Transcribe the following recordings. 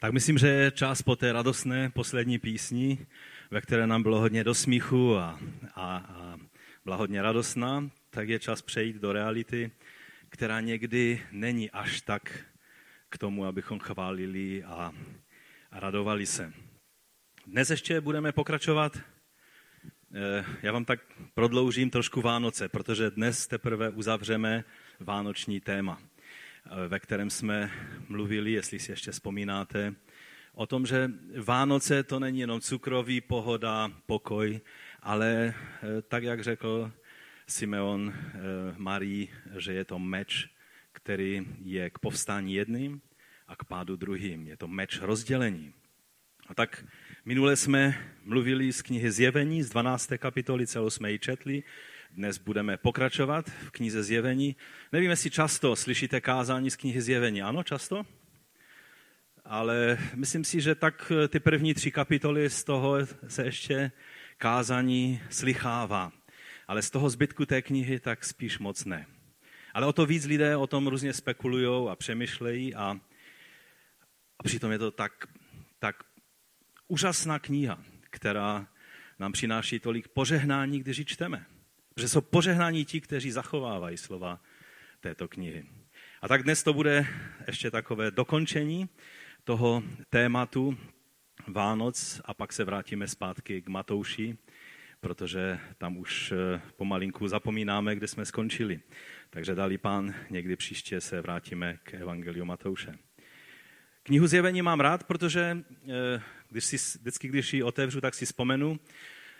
Tak myslím, že je čas po té radostné poslední písni, ve které nám bylo hodně do smíchu a, a, a byla hodně radostná, tak je čas přejít do reality, která někdy není až tak k tomu, abychom chválili a, a radovali se. Dnes ještě budeme pokračovat. Eh, já vám tak prodloužím trošku Vánoce, protože dnes teprve uzavřeme vánoční téma. Eh, ve kterém jsme mluvili, jestli si ještě vzpomínáte, o tom, že Vánoce to není jenom cukrový, pohoda, pokoj, ale eh, tak, jak řekl Simeon eh, Marii, že je to meč, který je k povstání jedným a k pádu druhým. Je to meč rozdělení. A tak minule jsme mluvili z knihy Zjevení, z 12. kapitoly, celou jsme ji četli, dnes budeme pokračovat v knize Zjevení. Nevím, jestli často slyšíte kázání z knihy Zjevení. Ano, často? Ale myslím si, že tak ty první tři kapitoly z toho se ještě kázání slychává. Ale z toho zbytku té knihy tak spíš moc ne. Ale o to víc lidé o tom různě spekulují a přemýšlejí a, a přitom je to tak, tak úžasná kniha, která nám přináší tolik požehnání, když ji čteme. Že jsou požehnaní ti, kteří zachovávají slova této knihy. A tak dnes to bude ještě takové dokončení toho tématu Vánoc a pak se vrátíme zpátky k Matouši, protože tam už eh, pomalinku zapomínáme, kde jsme skončili. Takže dali pán, někdy příště se vrátíme k Evangeliu Matouše. Knihu Zjevení mám rád, protože eh, když si, vždycky, když ji otevřu, tak si vzpomenu,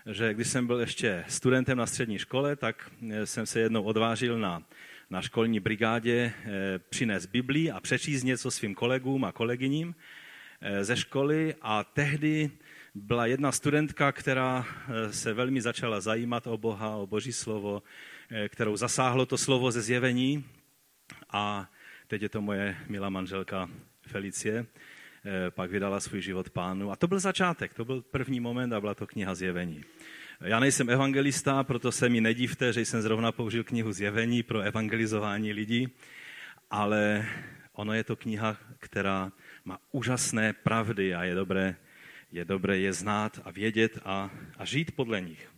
že když jsem byl ještě studentem na střední škole, tak eh, jsem se jednou odvážil na, na školní brigádě eh, přinést Biblii a přečíst něco svým kolegům a kolegyním eh, ze školy. A tehdy byla jedna studentka, která se velmi začala zajímat o Boha, o Boží slovo, kterou zasáhlo to slovo ze zjevení. A teď je to moje milá manželka Felicie, pak vydala svůj život pánu. A to byl začátek, to byl první moment a byla to kniha Zjevení. Já nejsem evangelista, proto se mi nedívte, že jsem zrovna použil knihu Zjevení pro evangelizování lidí, ale ono je to kniha, která má úžasné pravdy a je dobré je, dobré je znát a vědět a, a žít podle nich.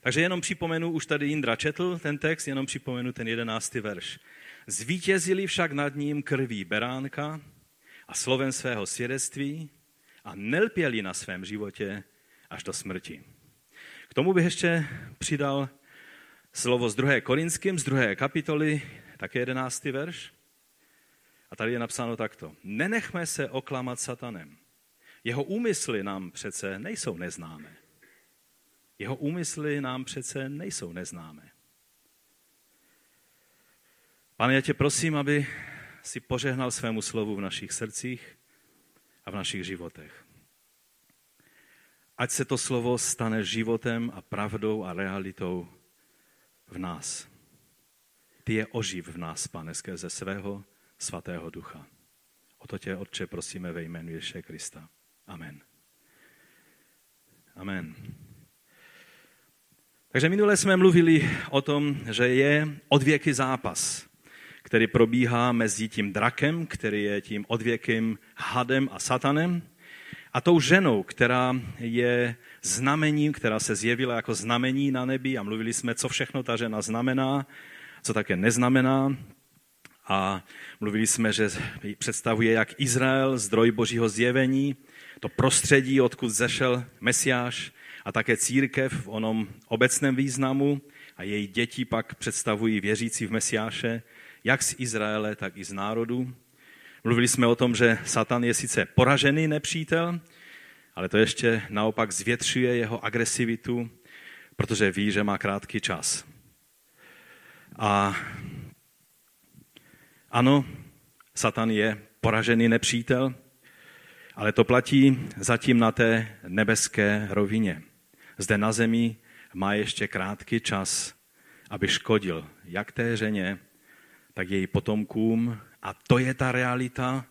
Takže jenom připomenu, už tady Indra četl ten text, jenom připomenu ten jedenáctý verš. Zvítězili však nad ním krví beránka a slovem svého svědectví a nelpěli na svém životě až do smrti. K tomu bych ještě přidal slovo z 2. Korinským, z 2. kapitoly, také 11. verš. A tady je napsáno takto. Nenechme se oklamat satanem. Jeho úmysly nám přece nejsou neznámé. Jeho úmysly nám přece nejsou neznámé. Pane, já tě prosím, aby si požehnal svému slovu v našich srdcích a v našich životech. Ať se to slovo stane životem a pravdou a realitou v nás. Ty je oživ v nás, pane, skrze svého svatého ducha. O to tě, Otče, prosíme ve jménu Ježíše Krista. Amen. Amen. Takže minule jsme mluvili o tom, že je odvěky zápas který probíhá mezi tím drakem, který je tím odvěkým hadem a satanem, a tou ženou, která je znamením, která se zjevila jako znamení na nebi a mluvili jsme, co všechno ta žena znamená, co také neznamená. A mluvili jsme, že představuje jak Izrael, zdroj božího zjevení, to prostředí, odkud zešel Mesiáš a také církev v onom obecném významu a její děti pak představují věřící v Mesiáše, jak z Izraele, tak i z národů. Mluvili jsme o tom, že Satan je sice poražený nepřítel, ale to ještě naopak zvětšuje jeho agresivitu, protože ví, že má krátký čas. A ano, Satan je poražený nepřítel, ale to platí zatím na té nebeské rovině. Zde na zemi má ještě krátký čas, aby škodil jak té ženě, tak její potomkům. A to je ta realita,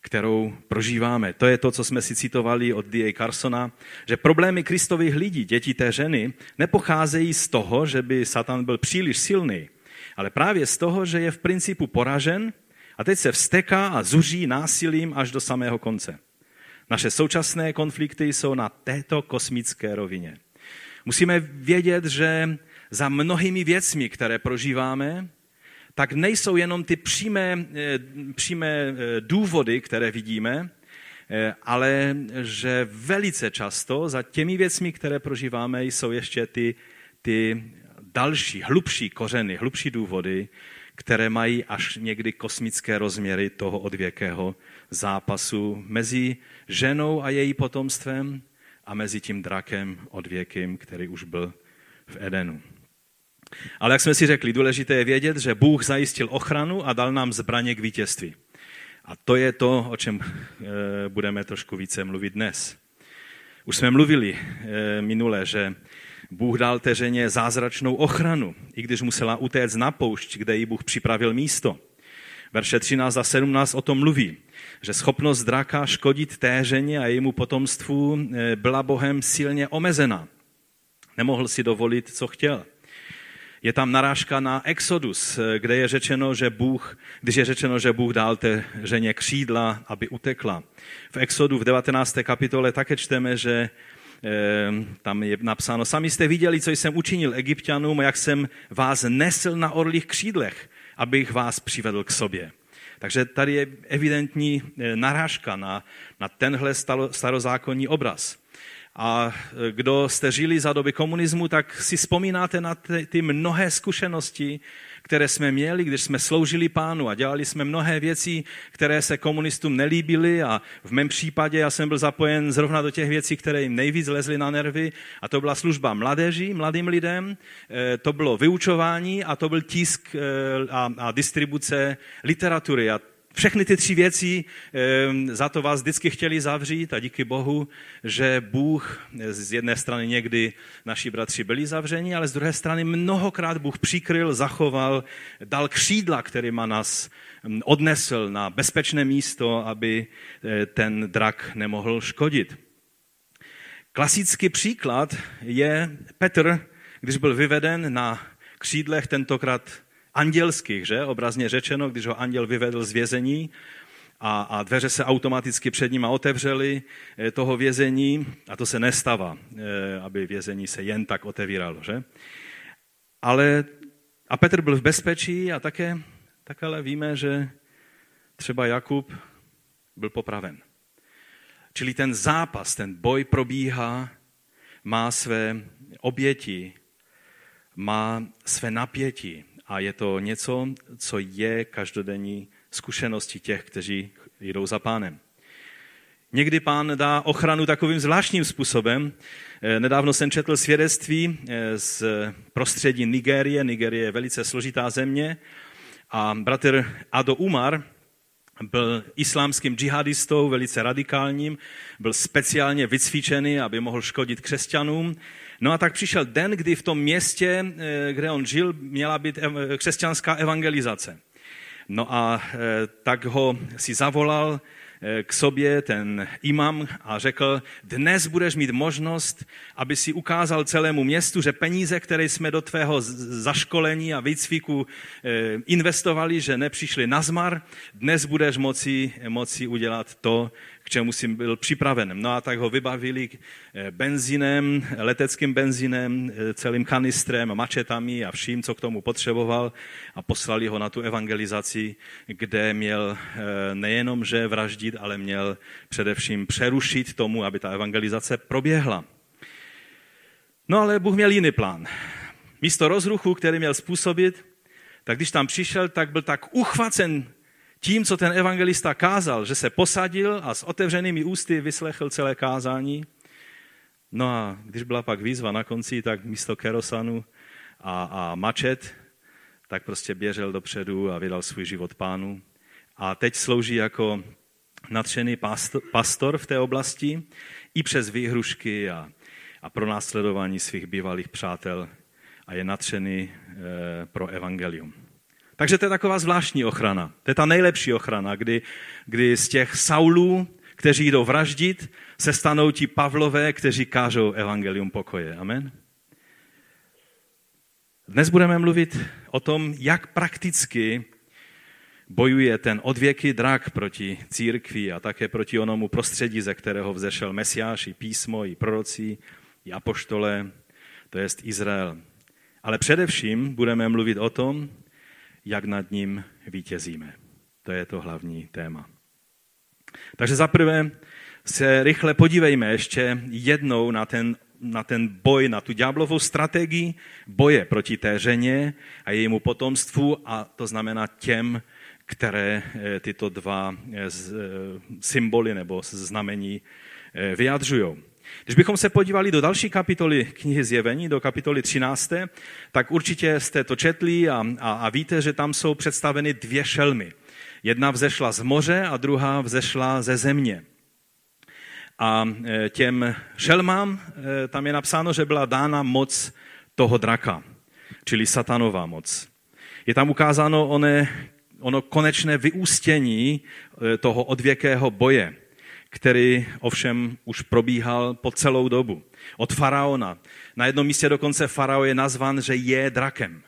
kterou prožíváme. To je to, co jsme si citovali od D.A. Carsona, že problémy kristových lidí, dětí té ženy, nepocházejí z toho, že by Satan byl příliš silný, ale právě z toho, že je v principu poražen A teď se vsteká a zuří násilím až do samého konce. Naše současné konflikty jsou na této kosmické rovině. Musíme vědět, že za mnohými věcmi, které prožíváme, tak nejsou jenom ty přímé, eh, přímé eh, důvody, které vidíme, eh, ale že velice často za těmi věcmi, které prožíváme, jsou ještě ty, ty další, hlubší kořeny, hlubší důvody, které mají až někdy kosmické rozměry toho odvěkého zápasu mezi ženou a její potomstvem a mezi tím drakem odvěkým, který už byl v Edenu. Ale jak jsme si řekli, důležité je vědět, že Bůh zajistil ochranu a dal nám zbraně k vítězství. A to je to, o čem eh, budeme trošku více mluvit dnes. Už jsme mluvili eh, minule, že Bůh dal teřeně zázračnou ochranu, i když musela utéct na poušť, kde jí Bůh připravil místo. Verše 13 a 17 o tom mluví, že schopnost draka škodit téřeně a jejímu potomstvu eh, byla Bohem silně omezena. Nemohl si dovolit, co chtěl. Je tam narážka na Exodus, eh, kde je řečeno, že Bůh, když je řečeno, že Bůh dal té ženě křídla, aby utekla. V Exodu v 19. kapitole také čteme, že Ehm, tam je napsáno, sami jste viděli, co jsem učinil egyptianům, jak jsem vás nesl na orlých křídlech, abych vás přivedl k sobě. Takže tady je evidentní eh, narážka na, na tenhle starozákonní obraz. A eh, kdo jste žili za doby komunismu, tak si vzpomínáte na ty, ty mnohé zkušenosti, které jsme měli, když jsme sloužili pánu a dělali jsme mnohé věci, které se komunistům nelíbily. A v mém případě já jsem byl zapojen zrovna do těch věcí, které jim nejvíc lezly na nervy. A to byla služba mladeží, mladým lidem, eh, to bylo vyučování a to byl tisk eh, a, a distribuce literatury. A všechny ty tři věci ehm, za to vás vždycky chtěli zavřít a díky Bohu, že Bůh z jedné strany někdy naši bratři byli zavřeni, ale z druhé strany mnohokrát Bůh přikryl, zachoval, dal křídla, kterýma nás hm, odnesl na bezpečné místo, aby eh, ten drak nemohl škodit. Klasický příklad je Petr, když byl vyveden na křídlech tentokrát andělských, že? obrazně řečeno, když ho anděl vyvedl z vězení a, a dveře se automaticky před ním otevřely eh, toho vězení a to se nestává, eh, aby vězení se jen tak otevíralo. Že? Ale a Petr byl v bezpečí a také, tak ale víme, že třeba Jakub byl popraven. Čili ten zápas, ten boj probíhá, má své oběti, má své napětí, a je to něco, co je každodenní zkušeností těch, kteří jdou za pánem. Někdy pán dá ochranu takovým zvláštním způsobem. Eh, nedávno jsem četl svědectví eh, z prostředí Nigérie. Nigérie je velice složitá země. A bratr Ado Umar byl islámským džihadistou, velice radikálním, byl speciálně vycvičený, aby mohl škodit křesťanům No a tak přišel den, kdy v tom městě, eh, kde on žil, měla být křesťanská evangelizace. No a eh, tak ho si zavolal eh, k sobě ten imam a řekl, dnes budeš mít možnost, aby si ukázal celému městu, že peníze, které jsme do tvého zaškolení a výcviku investovali, že nepřišly na zmar, dnes budeš moci, moci udělat to, k čemu si byl připraven. No a tak ho vybavili eh, benzínem, leteckým benzínem, eh, celým kanistrem, mačetami a vším, co k tomu potřeboval a poslali ho na tu evangelizaci, kde měl eh, nejenom, že vraždit, ale měl především přerušit tomu, aby ta evangelizace proběhla. No ale Bůh měl jiný plán. Místo rozruchu, který měl způsobit, tak když tam přišel, tak byl tak uchvacen tím, co ten evangelista kázal, že se posadil a s otevřenými ústy vyslechl celé kázání. No a když byla pak výzva na konci, tak místo kerosanu a, a mačet, tak prostě běžel dopředu a vydal svůj život pánu. A teď slouží jako natřený pastor v té oblasti i přes výhrušky a, a pro následování svých bývalých přátel a je natřený e, pro evangelium. Takže to je taková zvláštní ochrana. To je ta nejlepší ochrana, kdy, kdy z těch Saulů, kteří jdou vraždit, se stanou ti Pavlové, kteří kážou evangelium pokoje. Amen. Dnes budeme mluvit o tom, jak prakticky bojuje ten odvěky drak proti církvi a také proti onomu prostředí, ze kterého vzešel Mesiáš i písmo, i proroci, i apoštole, to jest Izrael. Ale především budeme mluvit o tom, jak nad ním vítězíme. To je to hlavní téma. Takže zaprvé se rychle podívejme ještě jednou na ten, na ten boj, na tu ďáblovou strategii boje proti té ženě a jejímu potomstvu, a to znamená těm, které eh, tyto dva eh, eh, symboly nebo znamení vyjadřují. Když bychom se podívali do další kapitoly knihy Zjevení, do kapitoly 13., tak určitě jste to četli a, a, a víte, že tam jsou představeny dvě šelmy. Jedna vzešla z moře a druhá vzešla ze země. A e, těm šelmám e, tam je napsáno, že byla dána moc toho draka, čili satanová moc. Je tam ukázáno one, ono konečné vyústění e, toho odvěkého boje který ovšem už probíhal po celou dobu. Od faraona. Na jednom místě dokonce farao je nazvan, že je drakem.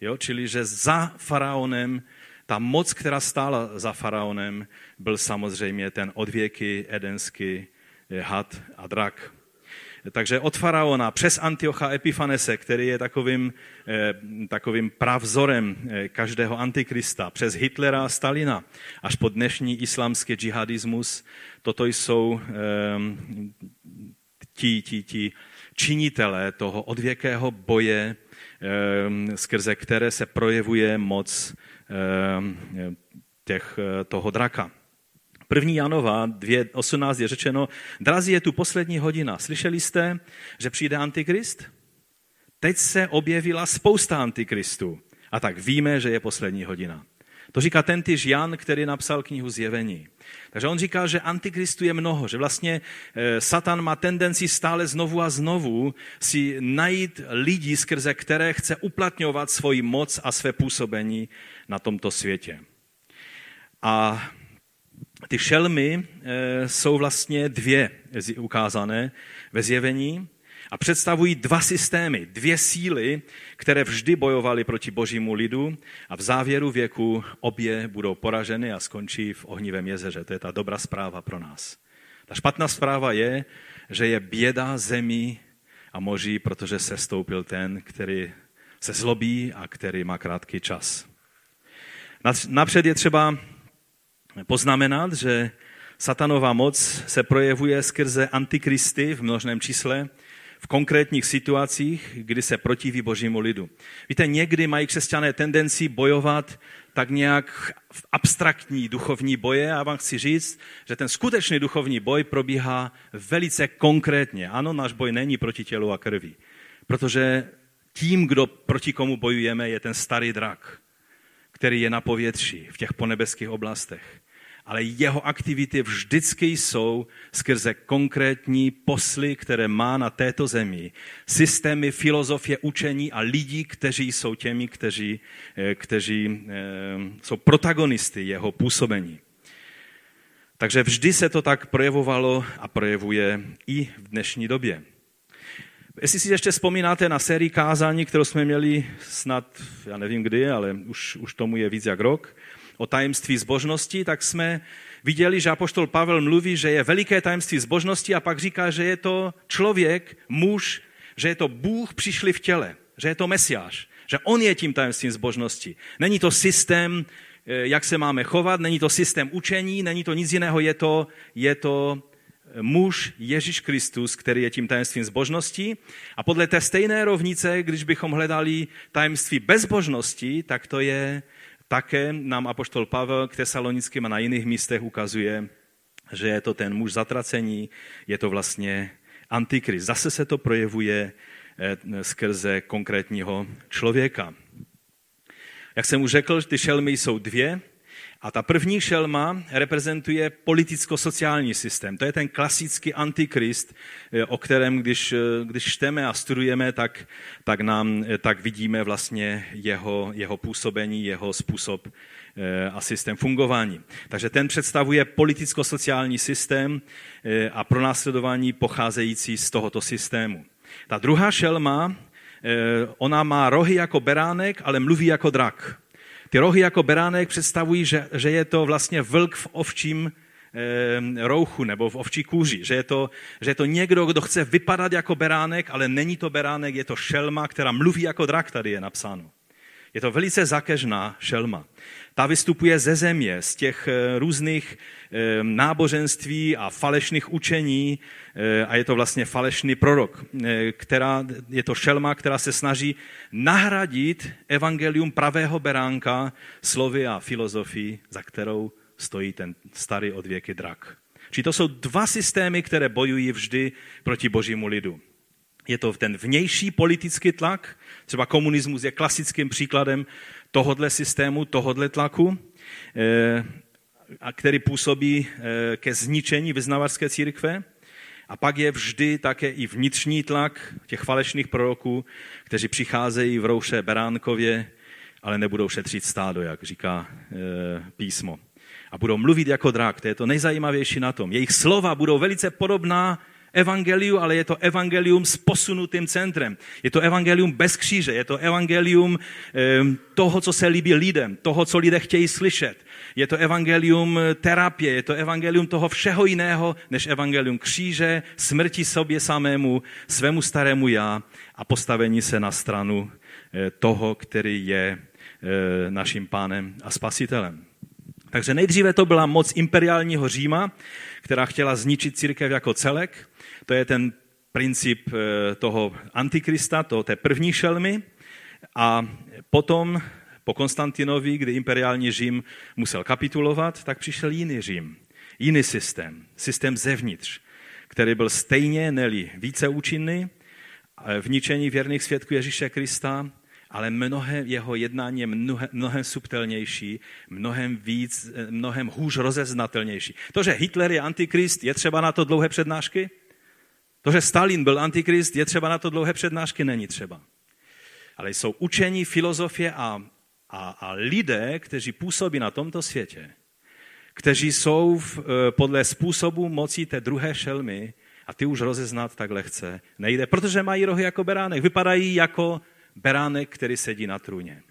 Jo? Čili, že za faraonem, ta moc, která stála za faraonem, byl samozřejmě ten odvěky edenský had a drak. Takže od faraona přes Antiocha Epifanese, který je takovým, eh, takovým pravzorem eh, každého antikrista, přes Hitlera a Stalina, až po dnešní islamský džihadismus, toto jsou ehm, ti, ti, ti činitelé toho odvěkého boje, skrze které se projevuje moc těch, eh, toho draka. 1. Janova 2.18 je řečeno, drazí, je tu poslední hodina. Slyšeli jste, že přijde antikrist? Teď se objevila spousta antikristů. A tak víme, že je poslední hodina. To říká ten tyž Jan, který napsal knihu Zjevení. Takže on říká, že antikristů je mnoho, že vlastně eh, Satan má tendenci stále znovu a znovu si najít lidi, skrze které chce uplatňovat svoji moc a své působení na tomto světě. A ty šelmy eh, jsou vlastně dvě ukázané ve zjevení a představují dva systémy, dvě síly, které vždy bojovaly proti božímu lidu a v závěru věku obě budou poraženy a skončí v ohnivém jezeře. To je ta dobrá zpráva pro nás. Ta špatná zpráva je, že je běda zemí a moří, protože se stoupil ten, který se zlobí a který má krátký čas. Napřed je třeba poznamenat, že satanová moc se projevuje skrze antikristy v množném čísle, v konkrétních situacích, kdy se protiví božímu lidu. Víte, někdy mají křesťané tendenci bojovat tak nějak v abstraktní duchovní boje a vám chci říct, že ten skutečný duchovní boj probíhá velice konkrétně. Ano, náš boj není proti tělu a krvi, protože tím, kdo proti komu bojujeme, je ten starý drak, který je na povětří v těch ponebeských oblastech ale jeho aktivity vždycky jsou skrze konkrétní posly, které má na této zemi. Systémy, filozofie, učení a lidí, kteří jsou těmi, kteří, eh, kteří eh, jsou protagonisty jeho působení. Takže vždy se to tak projevovalo a projevuje i v dnešní době. Jestli si ještě vzpomínáte na sérii kázání, kterou jsme měli snad, já nevím kdy, ale už, už tomu je víc jak rok, o tajemství zbožnosti, tak jsme viděli, že apoštol Pavel mluví, že je veliké tajemství zbožnosti a pak říká, že je to člověk, muž, že je to Bůh přišli v těle, že je to Mesiáš, že on je tím tajemstvím zbožnosti. Není to systém, eh, jak se máme chovat, není to systém učení, není to nic jiného, je to, je to muž Ježíš Kristus, který je tím tajemstvím zbožnosti. A podle té stejné rovnice, když bychom hledali tajemství bezbožnosti, tak to je také nám apoštol Pavel k tesalonickým a na jiných místech ukazuje, že je to ten muž zatracení, je to vlastně antikrist. Zase se to projevuje eh, skrze konkrétního člověka. Jak jsem už řekl, ty šelmy jsou dvě. A ta první šelma reprezentuje politicko-sociální systém. To je ten klasický antikrist, eh, o kterém, když, eh, když čteme a studujeme, tak, tak, nám, eh, tak vidíme vlastně jeho, jeho působení, jeho způsob a systém fungování. Takže ten představuje politicko-sociální systém a pronásledování pocházející z tohoto systému. Ta druhá šelma, ona má rohy jako beránek, ale mluví jako drak. Ty rohy jako beránek představují, že, že je to vlastně vlk v ovčím rouchu nebo v ovčí kůži. Že je, to, že je to někdo, kdo chce vypadat jako beránek, ale není to beránek, je to šelma, která mluví jako drak, tady je napsáno. Je to velice zakežná šelma. Ta vystupuje ze země, z těch eh, různých eh, náboženství a falešných učení eh, a je to vlastně falešný prorok, která, je to šelma, která se snaží nahradit evangelium pravého beránka slovy a filozofii, za kterou stojí ten starý odvěky drak. Či to jsou dva systémy, které bojují vždy proti božímu lidu. Je to ten vnější politický tlak, třeba komunismus je klasickým příkladem tohodle systému, tohodle tlaku, eh, který působí eh, ke zničení vyznavačské církve. A pak je vždy také i vnitřní tlak těch falešných proroků, kteří přicházejí v rouše Beránkově, ale nebudou šetřit stádo, jak říká e, písmo. A budou mluvit jako drak, to je to nejzajímavější na tom. Jejich slova budou velice podobná evangeliu, ale je to evangelium s posunutým centrem. Je to evangelium bez kříže, je to evangelium toho, co se líbí lidem, toho, co lidé chtějí slyšet. Je to evangelium terapie, je to evangelium toho všeho jiného, než evangelium kříže, smrti sobě samému, svému starému já a postavení se na stranu eh, toho, který je eh, naším pánem a spasitelem. Takže nejdříve to byla moc imperiálního Říma, která chtěla zničit církev jako celek. To je ten princip eh, toho antikrista, toho té první šelmy. A potom po Konstantinovi, kdy imperiální Řím musel kapitulovat, tak přišel jiný Řím, jiný systém, systém zevnitř, který byl stejně, neli více účinný v ničení věrných svědků Ježíše Krista, ale mnohem, jeho jednání je mnohem, mnohem subtelnější, mnohem víc, mnohem hůř rozeznatelnější. To, že Hitler je antikrist, je třeba na to dlouhé přednášky? To, že Stalin byl antikrist, je třeba na to dlouhé přednášky? Není třeba. Ale jsou učení, filozofie a, a, a lidé, kteří působí na tomto světě, kteří jsou v, e, podle způsobu mocí té druhé šelmy a ty už rozeznat tak lehce nejde, protože mají rohy jako beránek, vypadají jako beránek, který sedí na trůně.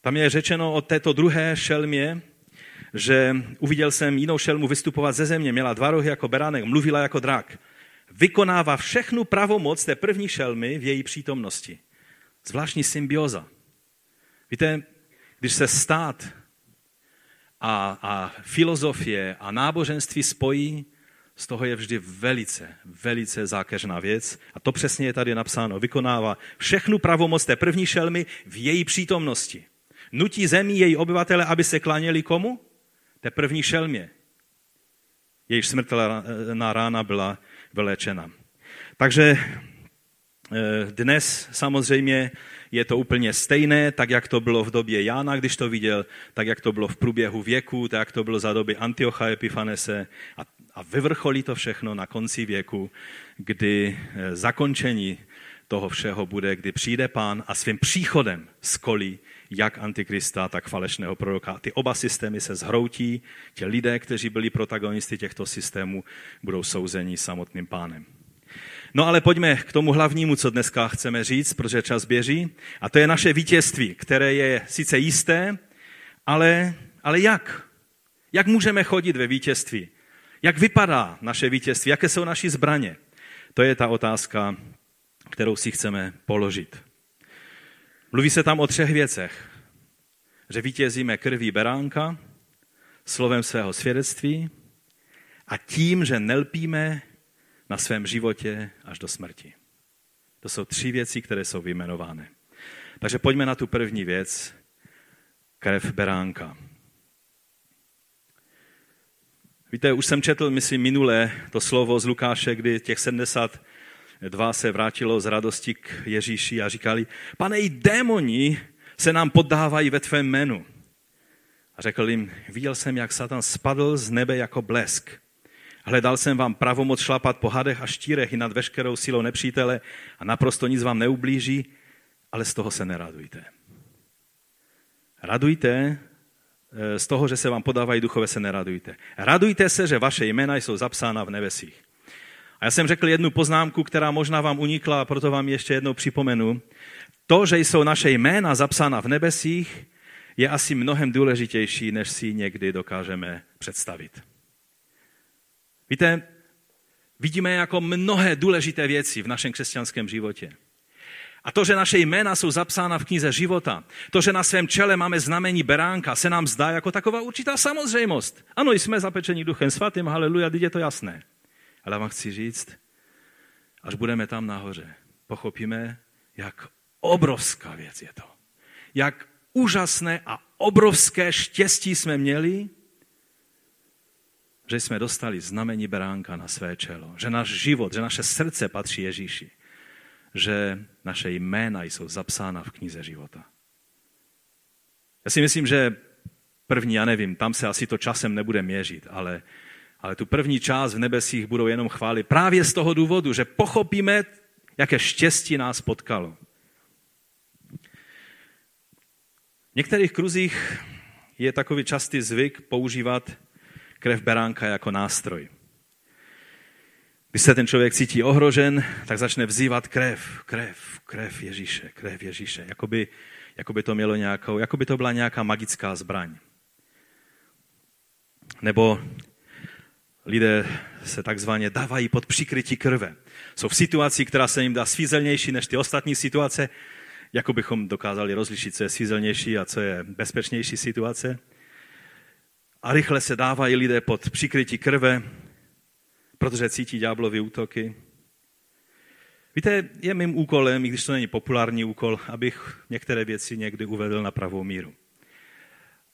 Tam je řečeno o této druhé šelmě, že uviděl jsem jinou šelmu vystupovat ze země, měla dva rohy jako beránek, mluvila jako drak. Vykonává všechnu pravomoc té první šelmy v její přítomnosti. Zvláštní symbioza. Víte, když se stát a, a filozofie a náboženství spojí, z toho je vždy velice, velice zákeřná věc. A to přesně je tady napsáno. Vykonává všechnu pravomoc té první šelmy v její přítomnosti. Nutí zemí její obyvatele, aby se klaněli komu? Té první šelmě. Jejíž smrtelná rána byla vylečena. Takže eh, dnes samozřejmě je to úplně stejné, tak jak to bylo v době Jána, když to viděl, tak jak to bylo v průběhu věku, tak jak to bylo za doby Antiocha Epifanese a, a vyvrcholí to všechno na konci věku, kdy eh, zakončení toho všeho bude, kdy přijde pán a svým příchodem skolí jak antikrista, tak falešného proroka. Ty oba systémy se zhroutí, ti lidé, kteří byli protagonisty těchto systémů, budou souzení samotným pánem. No ale pojďme k tomu hlavnímu, co dneska chceme říct, protože čas běží. A to je naše vítězství, které je sice jisté, ale, ale jak? Jak můžeme chodit ve vítězství? Jak vypadá naše vítězství? Jaké jsou naši zbraně? To je ta otázka, kterou si chceme položit. Mluví se tam o třech věcech. Že vítězíme krví beránka, slovem svého svědectví a tím, že nelpíme na svém životě až do smrti. To jsou tři věci, které jsou vyjmenovány. Takže pojďme na tu první věc, krev beránka. Víte, už jsem četl, myslím, minule to slovo z Lukáše, kdy těch 72 se vrátilo z radosti k Ježíši a říkali, pane, i démoni se nám poddávají ve tvém jménu. A řekl jim, viděl jsem, jak Satan spadl z nebe jako blesk. Hledal jsem vám pravomoc šlapat po hadech a štírech i nad veškerou silou nepřítele a naprosto nic vám neublíží, ale z toho se neradujte. Radujte eh, z toho, že se vám podávají duchové, se neradujte. Radujte se, že vaše jména jsou zapsána v nebesích. A já jsem řekl jednu poznámku, která možná vám unikla, a proto vám ještě jednou připomenu. to, že jsou naše jména zapsána v nebesích, je asi mnohem důležitější, než si někdy dokážeme představit. Víte, vidíme jako mnohé důležité věci v našem křesťanském životě. A to, že naše jména jsou zapsána v knize života, to, že na svém čele máme znamení beránka, se nám zdá jako taková určitá samozřejmost. Ano, jsme zapečení duchem svatým, haleluja, teď je to jasné. Ale vám chci říct, až budeme tam nahoře, pochopíme, jak obrovská věc je to. Jak úžasné a obrovské štěstí jsme měli, že jsme dostali znamení beránka na své čelo. Že náš život, že naše srdce patří Ježíši. Že naše jména jsou zapsána v knize života. Já si myslím, že první, já nevím, tam se asi to časem nebude měřit, ale, ale tu první část v nebesích budou jenom chválit právě z toho důvodu, že pochopíme, jaké štěstí nás potkalo. V některých kruzích je takový častý zvyk používat krev beránka jako nástroj. Když se ten člověk cítí ohrožen, tak začne vzývat krev, krev, krev Ježíše, krev Ježíše. Jakoby, jakoby to mělo nějakou, jakoby to byla nějaká magická zbraň. Nebo lidé se takzvaně dávají pod přikrytí krve. Jsou v situaci, která se jim dá svízelnější než ty ostatní situace, jako bychom dokázali rozlišit, co je svízelnější a co je bezpečnější situace. A rychle se dávají lidé pod přikrytí krve, protože cítí ďáblovy útoky. Víte, je mým úkolem, i když to není populární úkol, abych některé věci někdy uvedl na pravou míru.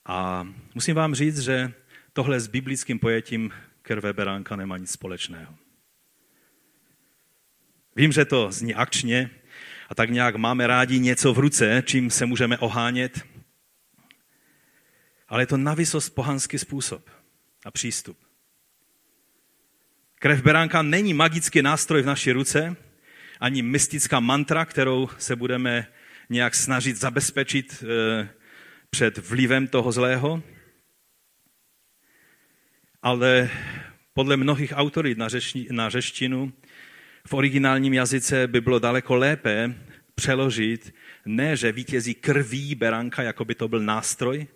A musím vám říct, že tohle s biblickým pojetím krve beránka nemá nic společného. Vím, že to zní akčně a tak nějak máme rádi něco v ruce, čím se můžeme ohánět, ale je to navysost pohanský způsob a přístup. Krev beránka není magický nástroj v naší ruce, ani mystická mantra, kterou se budeme nějak snažit zabezpečit eh, před vlivem toho zlého. Ale podle mnohých autorit na, řeči, na řeštinu v originálním jazyce by bylo daleko lépe přeložit ne, že vítězí krví beránka, jako by to byl nástroj,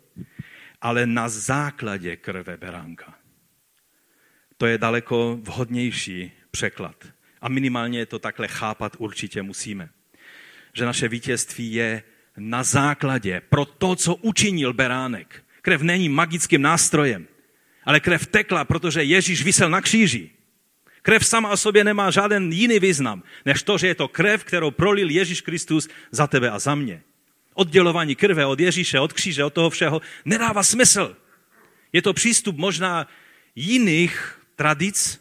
ale na základě krve beránka. To je daleko vhodnější překlad. A minimálně to takhle chápat určitě musíme. Že naše vítězství je na základě pro to, co učinil beránek. Krev není magickým nástrojem, ale krev tekla, protože Ježíš vysel na kříži. Krev sama o sobě nemá žádný jiný význam, než to, že je to krev, kterou prolil Ježíš Kristus za tebe a za mě oddělování krve od Ježíše, od kříže, od toho všeho, nedává smysl. Je to přístup možná jiných tradic,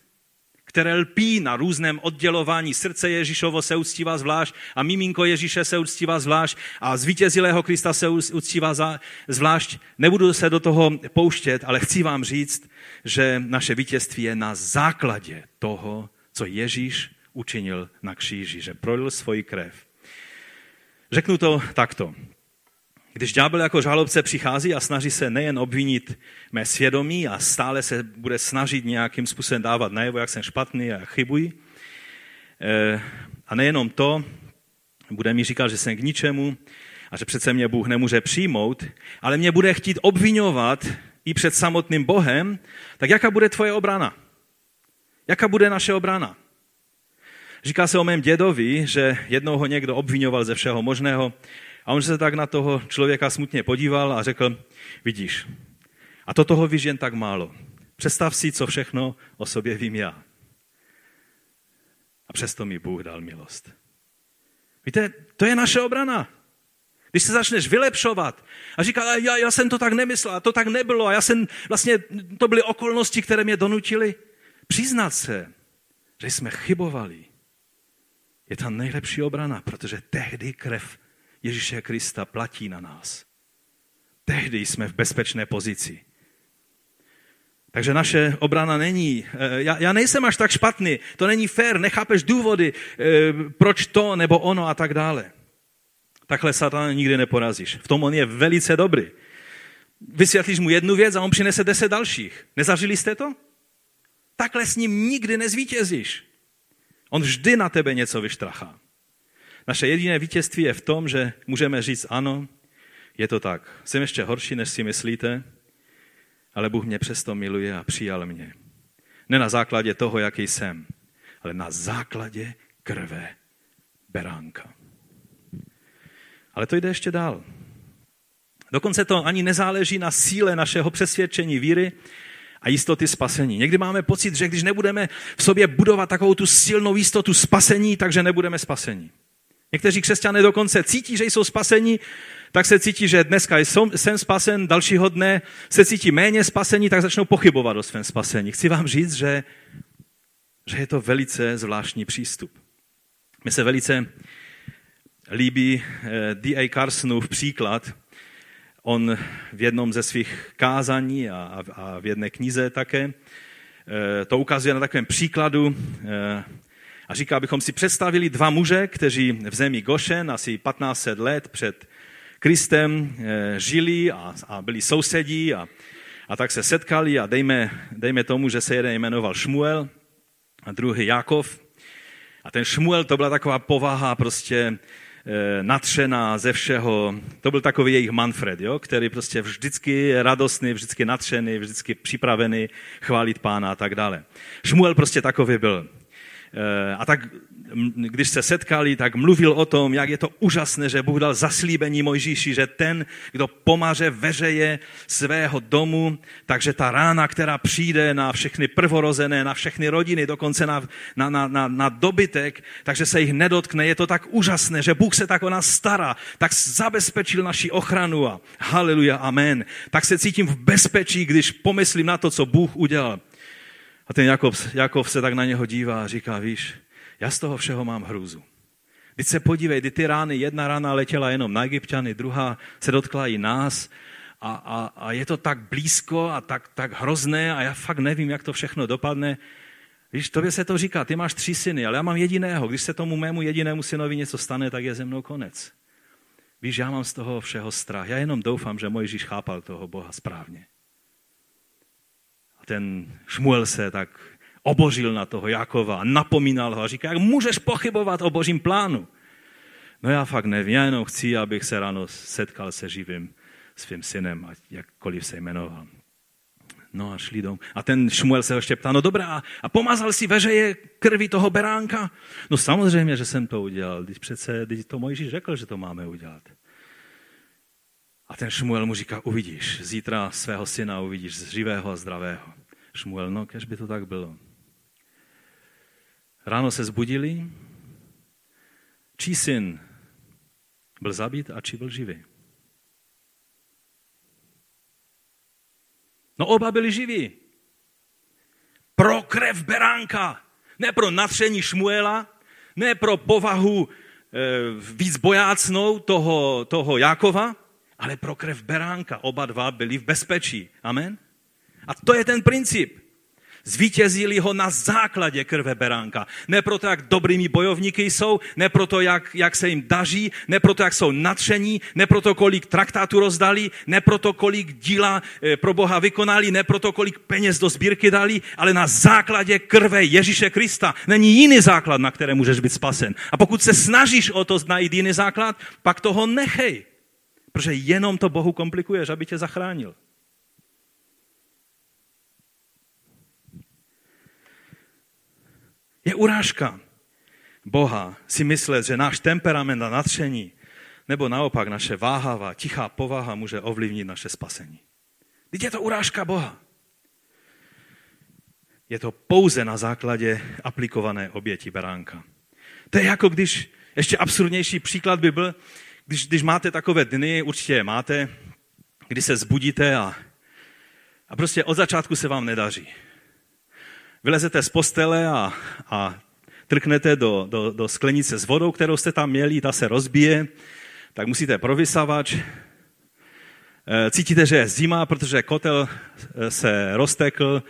které lpí na různém oddělování. Srdce Ježíšovo se uctívá zvlášť a miminko Ježíše se uctívá zvlášť a zvítězilého Krista se uctívá zvlášť. Nebudu se do toho pouštět, ale chci vám říct, že naše vítězství je na základě toho, co Ježíš učinil na kříži, že prolil svoji krev Řeknu to takto. Když ďábel jako žalobce přichází a snaží se nejen obvinit mé svědomí a stále se bude snažit nějakým způsobem dávat najevo, jak jsem špatný a chybuji, eh, a nejenom to, bude mi říkat, že jsem k ničemu a že přece mě Bůh nemůže přijmout, ale mě bude chtít obvinovat i před samotným Bohem, tak jaká bude tvoje obrana? Jaká bude naše obrana? Říká se o mém dědovi, že jednou ho někdo obvinoval ze všeho možného a on se tak na toho člověka smutně podíval a řekl, vidíš, a to toho víš jen tak málo. Představ si, co všechno o sobě vím já. A přesto mi Bůh dal milost. Víte, to je naše obrana. Když se začneš vylepšovat a říká, já, já jsem to tak nemyslel, a to tak nebylo, a já jsem, vlastně to byly okolnosti, které mě donutily, přiznat se, že jsme chybovali, je ta nejlepší obrana, protože tehdy krev Ježíše Krista platí na nás. Tehdy jsme v bezpečné pozici. Takže naše obrana není, eh, já, já nejsem až tak špatný, to není fér, nechápeš důvody, eh, proč to nebo ono a tak dále. Takhle satana nikdy neporazíš. V tom on je velice dobrý. Vysvětlíš mu jednu věc a on přinese deset dalších. Nezažili jste to? Takhle s ním nikdy nezvítězíš. On vždy na tebe něco vyštrachá. Naše jediné vítězství je v tom, že můžeme říct ano, je to tak. Jsem ještě horší, než si myslíte, ale Bůh mě přesto miluje a přijal mě. Ne na základě toho, jaký jsem, ale na základě krve beránka. Ale to jde ještě dál. Dokonce to ani nezáleží na síle našeho přesvědčení víry a jistoty spasení. Někdy máme pocit, že když nebudeme v sobě budovat takovou tu silnou jistotu spasení, takže nebudeme spasení. Někteří křesťané dokonce cítí, že jsou spasení, tak se cítí, že dneska jsem spasen, dalšího dne se cítí méně spasení, tak začnou pochybovat o svém spasení. Chci vám říct, že, že je to velice zvláštní přístup. Mně se velice líbí eh, D.A. Carsonův příklad. On v jednom ze svých kázání a, a v jedné knize také eh, to ukazuje na takovém příkladu eh, a říká, abychom si představili dva muže, kteří v zemi Gošen asi 1500 let před Kristem žili a, a byli sousedí a, a tak se setkali a dejme, dejme tomu, že se jeden jmenoval Šmuel a druhý Jakov. A ten Šmuel to byla taková povaha prostě Eh, natřená ze všeho. To byl takový jejich Manfred, jo? který prostě vždycky radostný, vždycky natřený, vždycky připravený chválit pána a tak dále. Šmuel prostě takový byl. Eh, a tak když se setkali, tak mluvil o tom, jak je to úžasné, že Bůh dal zaslíbení Mojžíši, že ten, kdo pomaře veřeje svého domu, takže ta rána, která přijde na všechny prvorozené, na všechny rodiny, dokonce na, na, na, na, na dobytek, takže se jich nedotkne. Je to tak úžasné, že Bůh se tak o nás stará, tak zabezpečil naši ochranu a haleluja, amen. Tak se cítím v bezpečí, když pomyslím na to, co Bůh udělal. A ten Jakob, Jakob se tak na něho dívá a říká, víš, já z toho všeho mám hrůzu. Teď se podívej, ty rány, jedna rána letěla jenom na Egyptiany, druhá se dotkla i nás a, a, a je to tak blízko a tak, tak hrozné a já fakt nevím, jak to všechno dopadne. Víš, tobě se to říká, ty máš tři syny, ale já mám jediného. Když se tomu mému jedinému synovi něco stane, tak je ze mnou konec. Víš, já mám z toho všeho strach. Já jenom doufám, že Mojžíš chápal toho Boha správně. Ten Šmuel se tak obořil na toho Jakova a napomínal ho a říká, jak můžeš pochybovat o božím plánu? No já fakt nevím, já jenom chci, abych se ráno setkal se živým svým synem, a jakkoliv se jmenoval. No a šli domů. A ten Šmuel se ho ještě ptá, no dobrá, a pomazal si veřeje krvi toho beránka? No samozřejmě, že jsem to udělal, když přece když to Mojžíš řekl, že to máme udělat. A ten Šmuel mu říká, uvidíš, zítra svého syna uvidíš živého a zdravého. Šmuel, no kež by to tak bylo. Ráno se zbudili, čí syn byl zabit a či byl živý. No oba byli živí. Pro krev beránka, ne pro natření Šmuela, ne pro povahu e, víc bojácnou toho, toho Jakova, ale pro krev beránka. Oba dva byli v bezpečí. Amen? A to je ten princip. Zvítězili ho na základě krve beránka. Ne proto, jak dobrými bojovníky jsou, ne proto, jak, jak se jim daří, ne proto, jak jsou nadšení, ne proto, kolik traktátů rozdali, ne proto, kolik díla eh, pro Boha vykonali, ne proto, kolik peněz do sbírky dali, ale na základě krve Ježíše Krista. Není jiný základ, na které můžeš být spasen. A pokud se snažíš o to najít jiný základ, pak toho nechej. Protože jenom to Bohu komplikuješ, aby tě zachránil. Je urážka Boha si myslet, že náš temperament a natření, nebo naopak naše váhavá, tichá povaha může ovlivnit naše spasení. Teď je to urážka Boha. Je to pouze na základě aplikované oběti beránka. To je jako když, ještě absurdnější příklad by byl, když, když máte takové dny, určitě je máte, kdy se zbudíte a, a prostě od začátku se vám nedaří vylezete z postele a, a trknete do, do, do sklenice s vodou, kterou jste tam měli, ta se rozbije, tak musíte provysavač. Eh, cítíte, že je zima, protože kotel eh, se roztekl,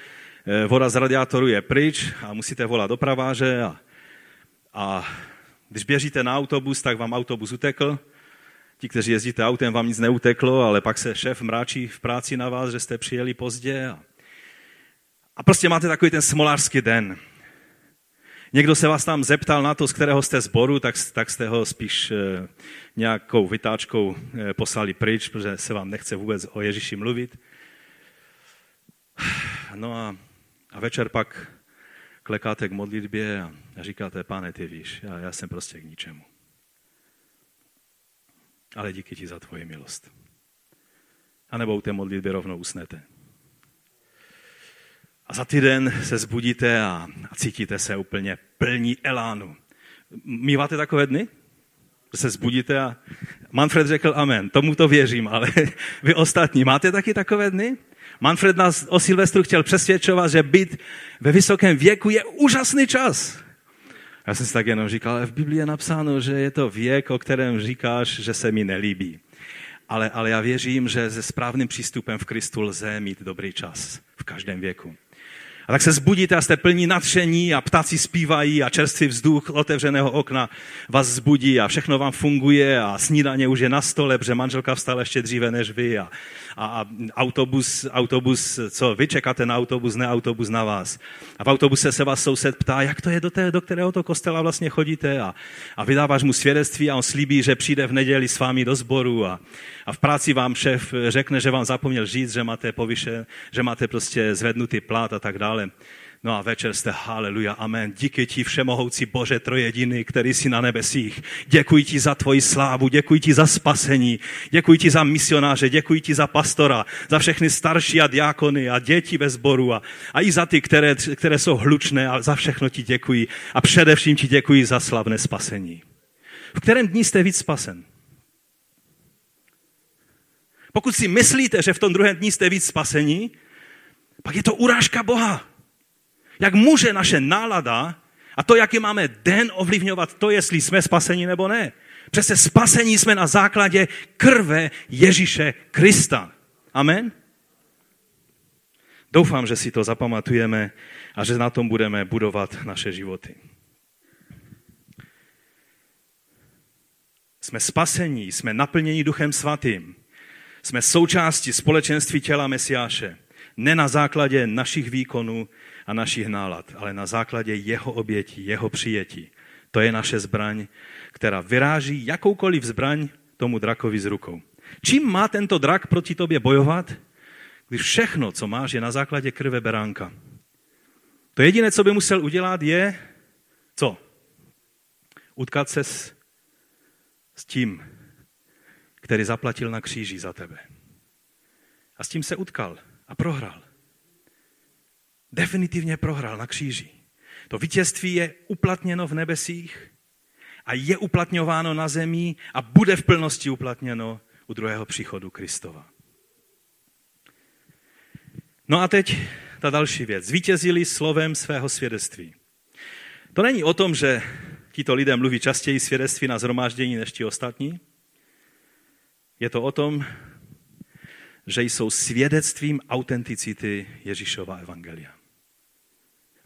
eh, voda z radiátoru je pryč a musíte volat dopraváře a, a když běžíte na autobus, tak vám autobus utekl. Ti, kteří jezdíte autem, vám nic neuteklo, ale pak se šéf mráčí v práci na vás, že jste přijeli pozdě. A a prostě máte takový ten smolářský den. Někdo se vás tam zeptal na to, z kterého jste zboru, tak, tak jste ho spíš eh, nějakou vytáčkou eh, poslali pryč, protože se vám nechce vůbec o Ježíši mluvit. No a, a večer pak klekáte k modlitbě a říkáte, pane, ty víš, já, já jsem prostě k ničemu. Ale díky ti za tvoji milost. A nebo u té modlitby rovnou usnete. A za týden se zbudíte a, cítíte se úplně plní elánu. Míváte takové dny? Se zbudíte a Manfred řekl amen, tomu to věřím, ale vy ostatní máte taky takové dny? Manfred nás o Silvestru chtěl přesvědčovat, že být ve vysokém věku je úžasný čas. Já jsem si tak jenom říkal, ale v Biblii je napsáno, že je to věk, o kterém říkáš, že se mi nelíbí. Ale, ale já věřím, že se správným přístupem v Kristu lze mít dobrý čas v každém věku. A tak se zbudíte a jste plní nadšení a ptáci zpívají a čerstvý vzduch otevřeného okna vás zbudí a všechno vám funguje a snídaně už je na stole, protože manželka vstala ještě dříve než vy a, a, autobus, autobus, co vy čekáte na autobus, ne autobus na vás. A v autobuse se vás soused ptá, jak to je, do, té, do kterého to kostela vlastně chodíte a, a vydáváš mu svědectví a on slíbí, že přijde v neděli s vámi do sboru a, a v práci vám šéf řekne, že vám zapomněl říct, že máte povyše, že máte prostě zvednutý plat a tak dále. No a večer jste, haleluja, amen. Díky ti, všemohoucí Bože trojediný, který jsi na nebesích. Děkuji ti za tvoji slávu, děkuji ti za spasení, děkuji ti za misionáře, děkuji ti za pastora, za všechny starší a diákony a děti ve sboru a, a i za ty, které, které jsou hlučné a za všechno ti děkuji. A především ti děkuji za slavné spasení. V kterém dní jste víc spasen? Pokud si myslíte, že v tom druhém dní jste víc spasení, pak je to urážka Boha. Jak může naše nálada a to, jaký máme den, ovlivňovat to, jestli jsme spaseni nebo ne. Přece spasení jsme na základě krve Ježíše Krista. Amen? Doufám, že si to zapamatujeme a že na tom budeme budovat naše životy. Jsme spasení, jsme naplněni Duchem Svatým. Jsme součástí společenství těla Mesiáše. Ne na základě našich výkonů a našich nálad, ale na základě jeho obětí, jeho přijetí. To je naše zbraň, která vyráží jakoukoliv zbraň tomu drakovi z rukou. Čím má tento drak proti tobě bojovat, když všechno, co máš, je na základě krve beránka? To jediné, co by musel udělat, je co? Utkat se s, s tím, který zaplatil na kříži za tebe. A s tím se utkal a prohrál. Definitivně prohrál na kříži. To vítězství je uplatněno v nebesích a je uplatňováno na zemi a bude v plnosti uplatněno u druhého příchodu Kristova. No a teď ta další věc. Zvítězili slovem svého svědectví. To není o tom, že tito lidé mluví častěji svědectví na zhromáždění než ti ostatní. Je to o tom, že jsou svědectvím autenticity Ježíšova evangelia.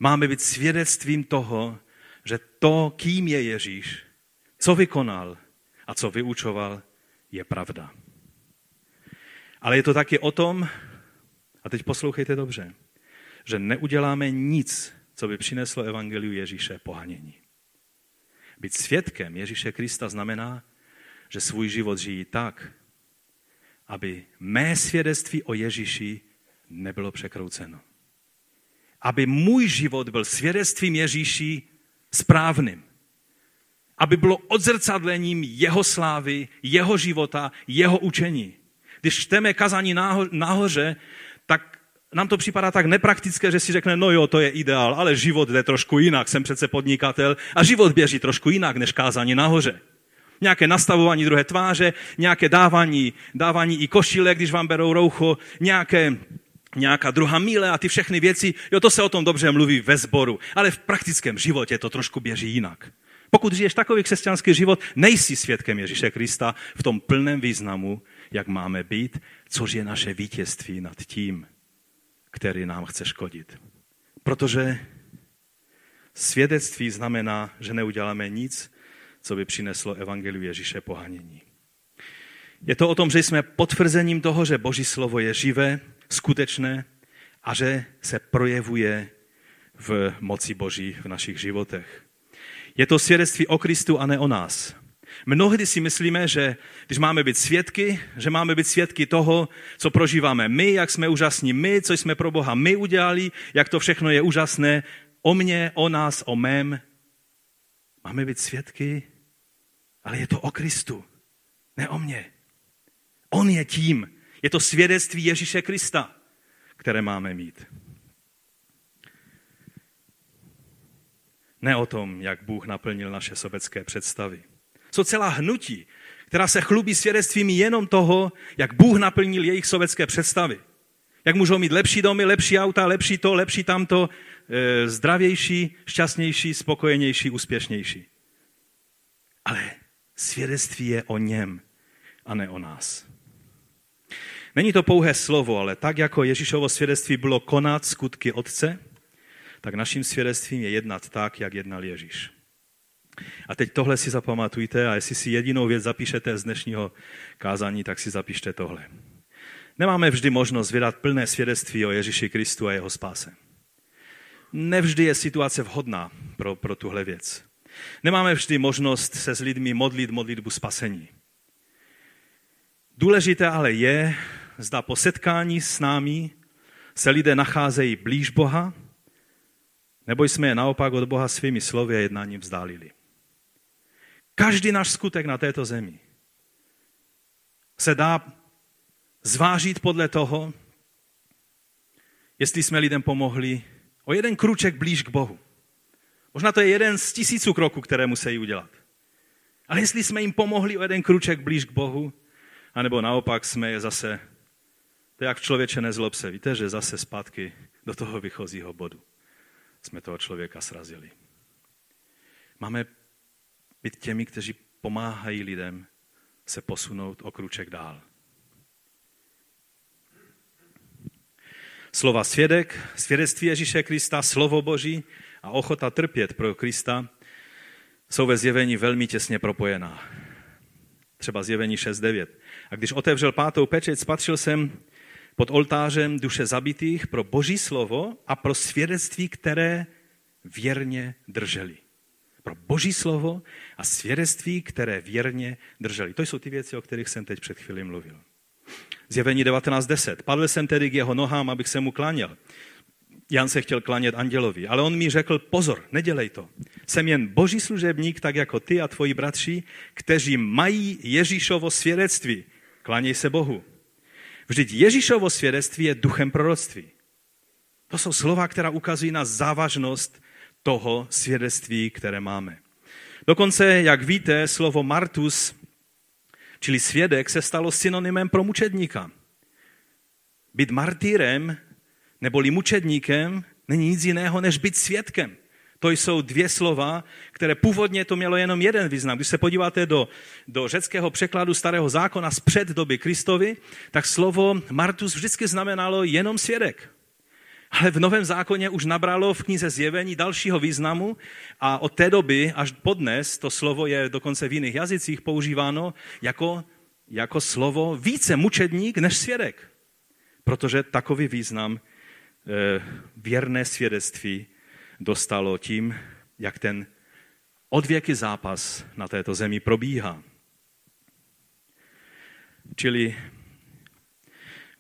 Máme být svědectvím toho, že to, kým je Ježíš, co vykonal a co vyučoval, je pravda. Ale je to taky o tom, a teď poslouchejte dobře, že neuděláme nic, co by přineslo evangeliu Ježíše pohanění. Být svědkem Ježíše Krista znamená, že svůj život žijí tak, aby mé svědectví o Ježíši nebylo překrouceno. Aby můj život byl svědectvím Ježíši správným. Aby bylo odzrcadlením jeho slávy, jeho života, jeho učení. Když čteme kazání nahoře, tak nám to připadá tak nepraktické, že si řekne, no jo, to je ideál, ale život jde trošku jinak, jsem přece podnikatel a život běží trošku jinak než kázání nahoře nějaké nastavování druhé tváře, nějaké dávání, dávání i košile, když vám berou roucho, nějaké, nějaká druhá míle a ty všechny věci. Jo, to se o tom dobře mluví ve sboru, ale v praktickém životě to trošku běží jinak. Pokud žiješ takový křesťanský život, nejsi svědkem Ježíše Krista v tom plném významu, jak máme být, což je naše vítězství nad tím, který nám chce škodit. Protože svědectví znamená, že neuděláme nic, co by přineslo evangeliu Ježíše pohanění. Je to o tom, že jsme potvrzením toho, že Boží slovo je živé, skutečné a že se projevuje v moci Boží v našich životech. Je to svědectví o Kristu a ne o nás. Mnohdy si myslíme, že když máme být svědky, že máme být svědky toho, co prožíváme my, jak jsme úžasní my, co jsme pro Boha my udělali, jak to všechno je úžasné o mně, o nás, o mém. Máme být svědky, ale je to o Kristu, ne o mně. On je tím. Je to svědectví Ježíše Krista, které máme mít. Ne o tom, jak Bůh naplnil naše sobecké představy. Jsou celá hnutí, která se chlubí svědectvím jenom toho, jak Bůh naplnil jejich sobecké představy. Jak můžou mít lepší domy, lepší auta, lepší to, lepší tamto, e, zdravější, šťastnější, spokojenější, úspěšnější. Ale svědectví je o něm a ne o nás. Není to pouhé slovo, ale tak jako Ježíšovo svědectví bylo konat skutky Otce, tak naším svědectvím je jednat tak, jak jednal Ježíš. A teď tohle si zapamatujte a jestli si jedinou věc zapíšete z dnešního kázání, tak si zapište tohle. Nemáme vždy možnost vydat plné svědectví o Ježíši Kristu a jeho spáse. Nevždy je situace vhodná pro, pro tuhle věc. Nemáme vždy možnost se s lidmi modlit modlitbu spasení. Důležité ale je, zda po setkání s námi se lidé nacházejí blíž Boha, nebo jsme je naopak od Boha svými slovy a jednáním vzdálili. Každý náš skutek na této zemi se dá zvážit podle toho, jestli jsme lidem pomohli o jeden kruček blíž k Bohu. Možná to je jeden z tisíců kroků, které musí udělat. Ale jestli jsme jim pomohli o jeden kruček blíž k Bohu, anebo naopak jsme je zase, to je jak člověče nezlob se, víte, že zase zpátky do toho vychozího bodu jsme toho člověka srazili. Máme být těmi, kteří pomáhají lidem se posunout o kruček dál. Slova svědek, svědectví Ježíše Krista, slovo Boží a ochota trpět pro Krista jsou ve zjevení velmi těsně propojená. Třeba zjevení 6.9. A když otevřel pátou pečeť, spatřil jsem pod oltářem duše zabitých pro boží slovo a pro svědectví, které věrně drželi. Pro boží slovo a svědectví, které věrně drželi. To jsou ty věci, o kterých jsem teď před chvíli mluvil. Zjevení 19.10. Padl jsem tedy k jeho nohám, abych se mu kláněl. Jan se chtěl klánět andělovi, ale on mi řekl, pozor, nedělej to. Jsem jen boží služebník, tak jako ty a tvoji bratři, kteří mají Ježíšovo svědectví. Kláněj se Bohu. Vždyť Ježíšovo svědectví je duchem proroctví. To jsou slova, která ukazují na závažnost toho svědectví, které máme. Dokonce, jak víte, slovo martus, čili svědek, se stalo synonymem pro mučedníka. Být martýrem neboli mučedníkem není nic jiného, než být svědkem. To jsou dvě slova, které původně to mělo jenom jeden význam. Když se podíváte do, do řeckého překladu starého zákona z před doby Kristovi, tak slovo martus vždycky znamenalo jenom svědek. Ale v Novém zákoně už nabralo v knize Zjevení dalšího významu a od té doby až po dnes to slovo je dokonce v jiných jazycích používáno jako, jako slovo více mučedník než svědek. Protože takový význam e, věrné svědectví dostalo tím, jak ten odvěky zápas na této zemi probíhá. Čili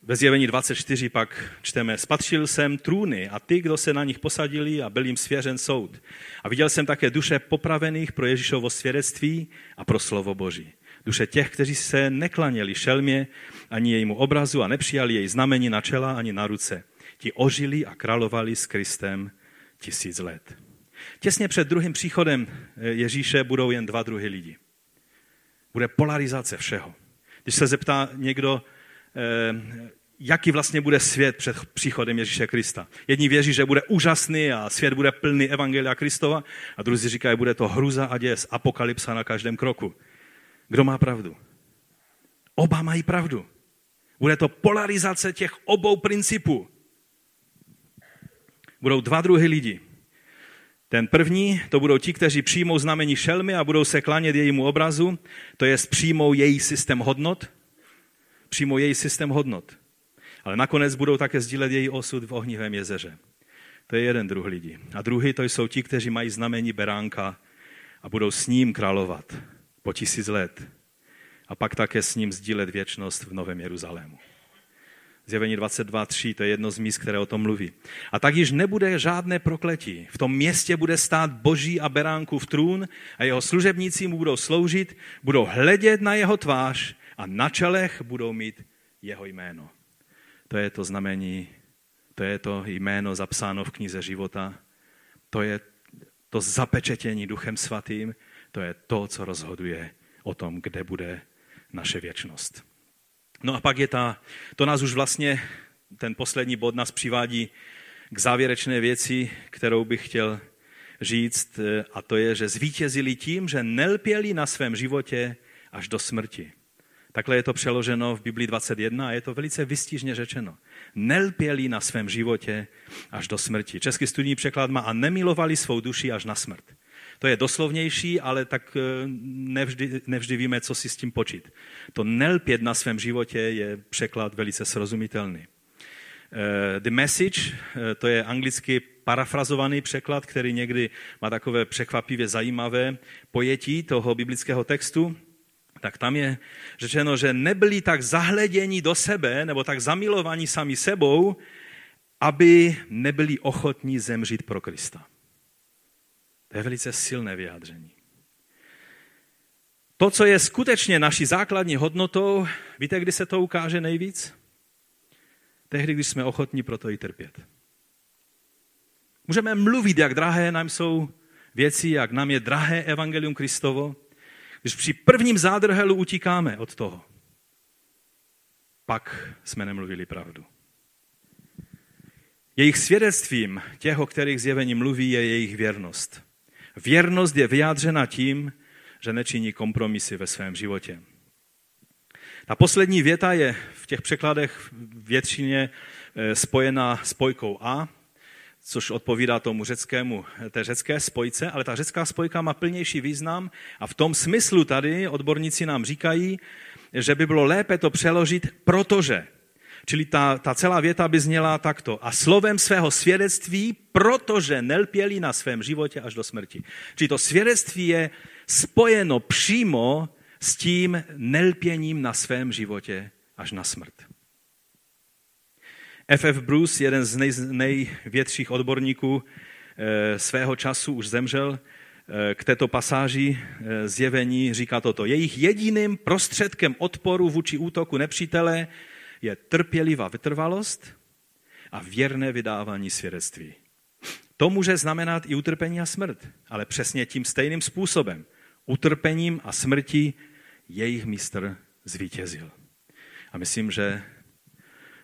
ve zjevení 24 pak čteme, spatřil jsem trůny a ty, kdo se na nich posadili a byl jim svěřen soud. A viděl jsem také duše popravených pro Ježíšovo svědectví a pro slovo Boží. Duše těch, kteří se neklaněli šelmě ani jejímu obrazu a nepřijali jej znamení na čela ani na ruce. Ti ožili a královali s Kristem tisíc let. Těsně před druhým příchodem eh, Ježíše budou jen dva druhy lidí. Bude polarizace všeho. Když se zeptá někdo, eh, jaký vlastně bude svět před příchodem Ježíše Krista. Jedni věří, že bude úžasný a svět bude plný Evangelia Kristova a druzí říkají, bude to hruza a děs, apokalypsa na každém kroku. Kdo má pravdu? Oba mají pravdu. Bude to polarizace těch obou principů budou dva druhy lidí. Ten první, to budou ti, kteří přijmou znamení šelmy a budou se klanět jejímu obrazu, to jest přijmou její systém hodnot, přijmou její systém hodnot. Ale nakonec budou také sdílet její osud v ohnivém jezeře. To je jeden druh lidí. A druhý to jsou ti, kteří mají znamení beránka a budou s ním královat po tisíc let. A pak také s ním sdílet věčnost v Novém Jeruzalému. Zjevení 22.3, to je jedno z míst, které o tom mluví. A tak již nebude žádné prokletí. V tom městě bude stát boží a beránku v trůn a jeho služebníci mu budou sloužit, budou hledět na jeho tvář a na čelech budou mít jeho jméno. To je to znamení, to je to jméno zapsáno v knize života. To je to zapečetění duchem svatým, to je to, co rozhoduje o tom, kde bude naše věčnost. No a pak je ta, to nás už vlastně, ten poslední bod nás přivádí k závěrečné věci, kterou bych chtěl říct, a to je, že zvítězili tím, že nelpěli na svém životě až do smrti. Takhle je to přeloženo v Biblii 21 a je to velice vystižně řečeno. Nelpěli na svém životě až do smrti. Český studijní překlad má a nemilovali svou duši až na smrt. To je doslovnější, ale tak eh, nevždy, nevždy víme, co si s tím počít. To nelpět na svém životě je překlad velice srozumitelný. Eh, the Message, eh, to je anglicky parafrazovaný překlad, který někdy má takové překvapivě zajímavé pojetí toho biblického textu tak tam je řečeno, že nebyli tak zahleděni do sebe, nebo tak zamilovaní sami sebou, aby nebyli ochotní zemřít pro Krista. To je velice silné vyjádření. To, co je skutečně naší základní hodnotou, víte, kdy se to ukáže nejvíc? Tehdy, když jsme ochotní pro to i trpět. Můžeme mluvit, jak drahé nám jsou věci, jak nám je drahé Evangelium Kristovo, když při prvním zádrhelu utíkáme od toho, pak jsme nemluvili pravdu. Jejich svědectvím těch, o kterých zjevení mluví, je jejich věrnost. Věrnost je vyjádřena tím, že nečiní kompromisy ve svém životě. Ta poslední věta je v těch překladech většině eh, spojená spojkou A, což odpovídá tomu řeckému, té řecké spojce, ale ta řecká spojka má plnější význam a v tom smyslu tady odborníci nám říkají, že by bylo lépe to přeložit protože. Čili ta, ta celá věta by zněla takto. A slovem svého svědectví, protože nelpěli na svém životě až do smrti. Čili to svědectví je spojeno přímo s tím nelpěním na svém životě až na smrt. F.F. Bruce, jeden z nej, největších odborníků eh, svého času, už zemřel, eh, k této pasáži eh, zjevení říká toto. Jejich jediným prostředkem odporu vůči útoku nepřítele je trpělivá vytrvalost a věrné vydávání svědectví. To může znamenat i utrpení a smrt, ale přesně tím stejným způsobem. Utrpením a smrtí jejich mistr zvítězil. A myslím, že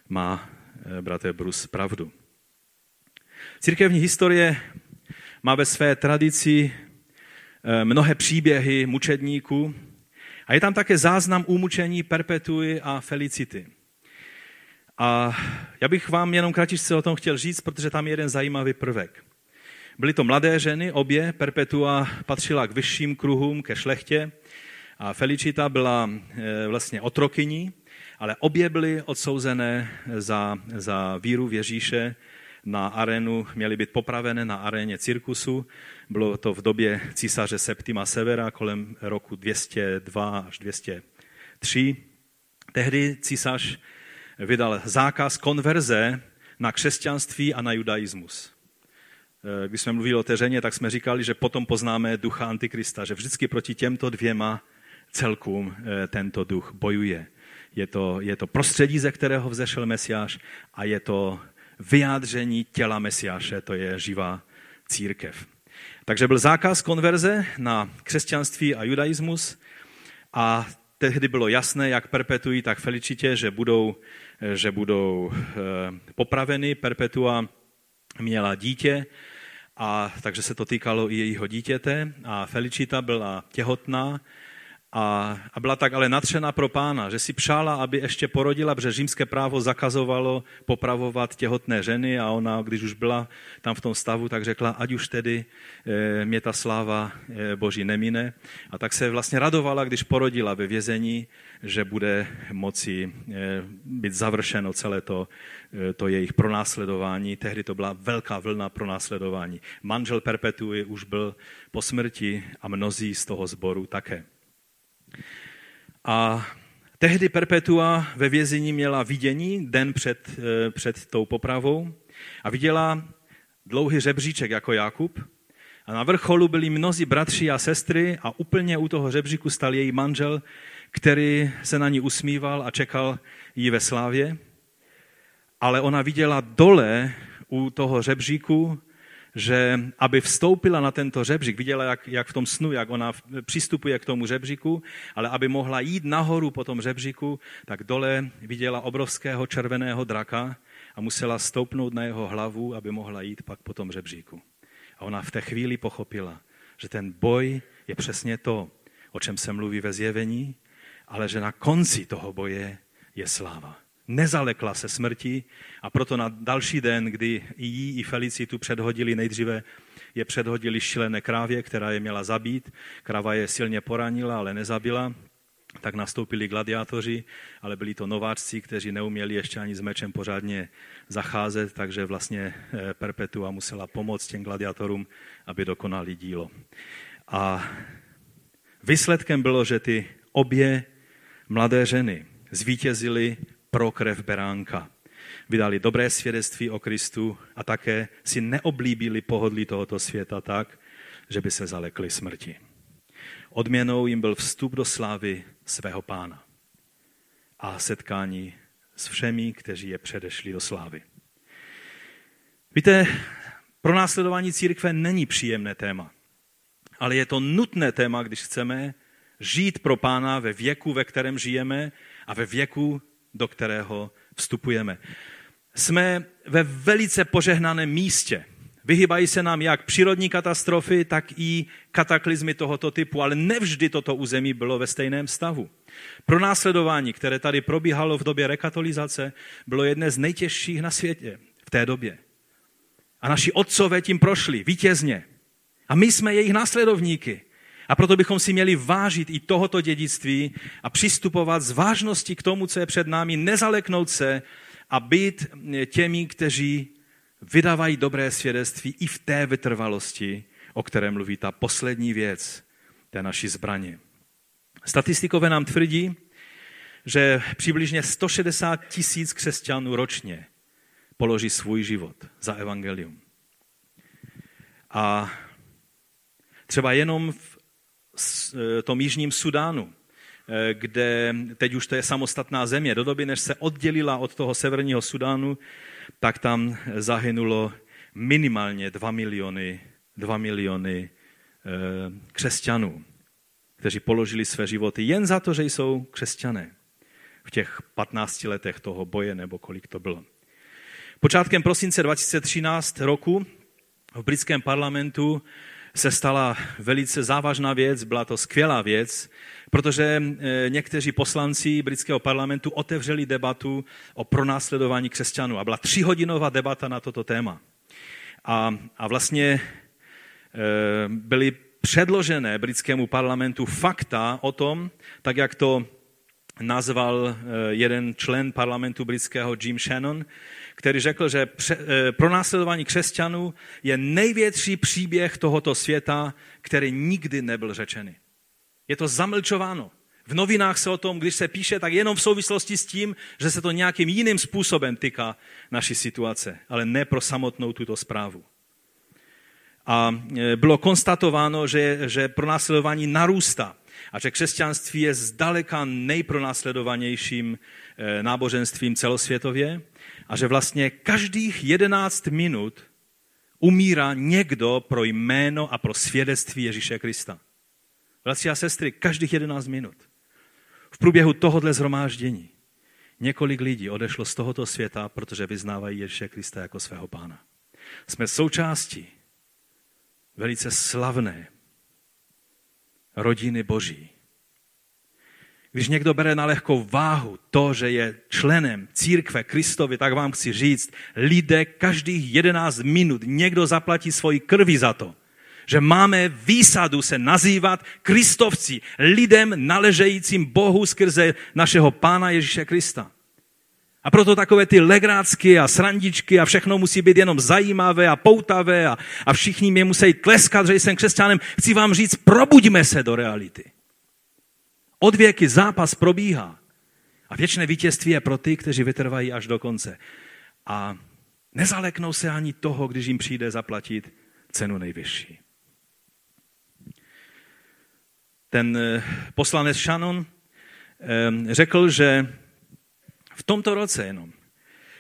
má Eh, bratr Brus pravdu. Církevní historie má ve své tradici eh, mnohé příběhy mučedníků a je tam také záznam umučení Perpetuy a Felicity. A já bych vám jenom kratičce o tom chtěl říct, protože tam je jeden zajímavý prvek. Byly to mladé ženy, obě. Perpetua patřila k vyšším kruhům, ke šlechtě a Felicita byla eh, vlastně otrokyní ale obě byly odsouzené za, za víru v Ježíše na arénu, měly být popravené na aréně cirkusu. Bylo to v době císaře Septima Severa kolem roku 202 až 203. Tehdy císař vydal zákaz konverze na křesťanství a na judaismus. Když jsme mluvili o teřeně, tak jsme říkali, že potom poznáme ducha Antikrista, že vždycky proti těmto dvěma celkům eh, tento duch bojuje je to, je to prostředí, ze kterého vzešel Mesiáš a je to vyjádření těla Mesiáše, to je živá církev. Takže byl zákaz konverze na křesťanství a judaismus a tehdy bylo jasné, jak perpetují, tak felicitě, že budou, že budou eh, popraveny. Perpetua měla dítě, a takže se to týkalo i jejího dítěte a Felicita byla těhotná A, a byla tak ale natřena pro pána, že si přála, aby ještě porodila, protože římské právo zakazovalo popravovat těhotné ženy a ona, když už byla tam v tom stavu, tak řekla, ať už tedy e, mě ta sláva e, boží nemine. A tak se vlastně radovala, když porodila ve vězení, že bude moci e, být završeno celé to, e, to jejich pronásledování. Tehdy to byla velká vlna pronásledování. Manžel Perpetuy už byl po smrti a mnozí z toho sboru také. A tehdy Perpetua ve vězení měla vidění den před, eh, před tou popravou a viděla dlouhý řebříček jako Jakub. A na vrcholu byli mnozí bratři a sestry a úplně u toho řebříku stal její manžel, který se na ní usmíval a čekal jí ve slávě. Ale ona viděla dole u toho řebříku že aby vstoupila na tento žebřík, viděla, jak, jak v tom snu, jak ona přistupuje k tomu žebříku, ale aby mohla jít nahoru po tom žebříku, tak dole viděla obrovského červeného draka a musela stoupnout na jeho hlavu, aby mohla jít pak po tom žebříku. A ona v té chvíli pochopila, že ten boj je přesně to, o čem se mluví ve zjevení, ale že na konci toho boje je sláva nezalekla se smrti a proto na další den, kdy i jí, i Felicitu předhodili nejdříve, je předhodili šilené krávě, která je měla zabít. Krava je silně poranila, ale nezabila. Tak nastoupili gladiátoři, ale byli to nováčci, kteří neuměli ještě ani s mečem pořádně zacházet, takže vlastně eh, Perpetua musela pomoct těm gladiátorům, aby dokonali dílo. A výsledkem bylo, že ty obě mladé ženy zvítězily pro krev beránka. Vydali dobré svědectví o Kristu a také si neoblíbili pohodlí tohoto světa tak, že by se zalekli smrti. Odměnou jim byl vstup do slávy svého pána a setkání s všemi, kteří je předešli do slávy. Víte, pro následování církve není příjemné téma, ale je to nutné téma, když chceme žít pro pána ve věku, ve kterém žijeme a ve věku, do kterého vstupujeme. Jsme ve velice požehnaném místě. Vyhýbají se nám jak přírodní katastrofy, tak i kataklizmy tohoto typu, ale nevždy toto území bylo ve stejném stavu. Pro následování, které tady probíhalo v době rekatolizace, bylo jedné z nejtěžších na světě v té době. A naši otcové tím prošli vítězně. A my jsme jejich následovníky. A proto bychom si měli vážit i tohoto dědictví a přistupovat z vážnosti k tomu, co je před námi, nezaleknout se a být těmi, kteří vydávají dobré svědectví i v té vytrvalosti, o které mluví ta poslední věc té naší zbraně. Statistikové nám tvrdí, že přibližně 160 tisíc křesťanů ročně položí svůj život za evangelium. A třeba jenom v Eh, tom Jižním Sudánu, eh, kde teď už to je samostatná země. Do doby, než se oddělila od toho severního Sudánu, tak tam zahynulo minimálně 2 miliony, 2 miliony eh, křesťanů, kteří položili své životy jen za to, že jsou křesťané v těch 15 letech toho boje, nebo kolik to bylo. Počátkem prosince 2013 roku v britském parlamentu se stala velice závažná věc, byla to skvělá věc, protože eh, někteří poslanci britského parlamentu otevřeli debatu o pronásledování křesťanů a byla tříhodinová debata na toto téma. A, a vlastně e, byly předložené britskému parlamentu fakta o tom, tak jak to nazval eh, jeden člen parlamentu britského Jim Shannon, který řekl, že eh, pro následování křesťanů je největší příběh tohoto světa, který nikdy nebyl řečený. Je to zamlčováno. V novinách se o tom, když se píše, tak jenom v souvislosti s tím, že se to nějakým jiným způsobem týká naší situace, ale ne pro samotnou tuto zprávu. A eh, bylo konstatováno, že, že pronásledování narůstá a že křesťanství je zdaleka nejpronásledovanějším eh, náboženstvím celosvětově a že vlastně každých jedenáct minut umírá někdo pro jméno a pro svědectví Ježíše Krista. Bratři a sestry, každých jedenáct minut. V průběhu tohohle zhromáždění několik lidí odešlo z tohoto světa, protože vyznávají Ježíše Krista jako svého pána. Jsme součástí velice slavné rodiny Boží, když někdo bere na lehkou váhu to, že je členem církve Kristovi, tak vám chci říct, lidé každých 11 minut někdo zaplatí svoji krvi za to, že máme výsadu se nazývat kristovci, lidem naležejícím Bohu skrze našeho Pána Ježíše Krista. A proto takové ty legrácky a srandičky a všechno musí být jenom zajímavé a poutavé a, a všichni mě musí tleskat, že jsem křesťanem. Chci vám říct, probuďme se do reality. Od věky zápas probíhá. A věčné vítězství je pro ty, kteří vytrvají až do konce. A nezaleknou se ani toho, když jim přijde zaplatit cenu nejvyšší. Ten eh, poslanec Shannon eh, řekl, že tomto roce jenom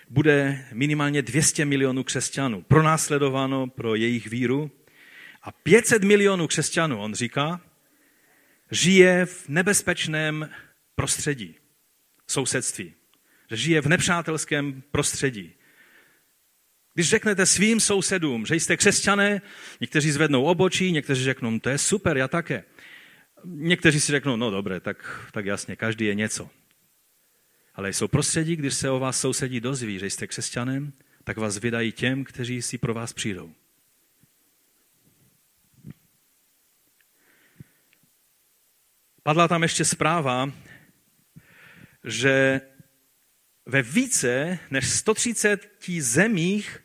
bude minimálně 200 milionů křesťanů pronásledováno pro jejich víru a 500 milionů křesťanů, on říká, žije v nebezpečném prostředí, sousedství. Že žije v nepřátelském prostředí. Když řeknete svým sousedům, že jste křesťané, někteří zvednou obočí, někteří řeknou, no, to je super, já také. Někteří si řeknou, no dobré, tak, tak jasně, každý je něco. Ale jsou prostředí, když se o vás sousedí dozví, že jste křesťanem, tak vás vydají těm, kteří si pro vás přijdou. Padla tam ještě zpráva, že ve více než 130 zemích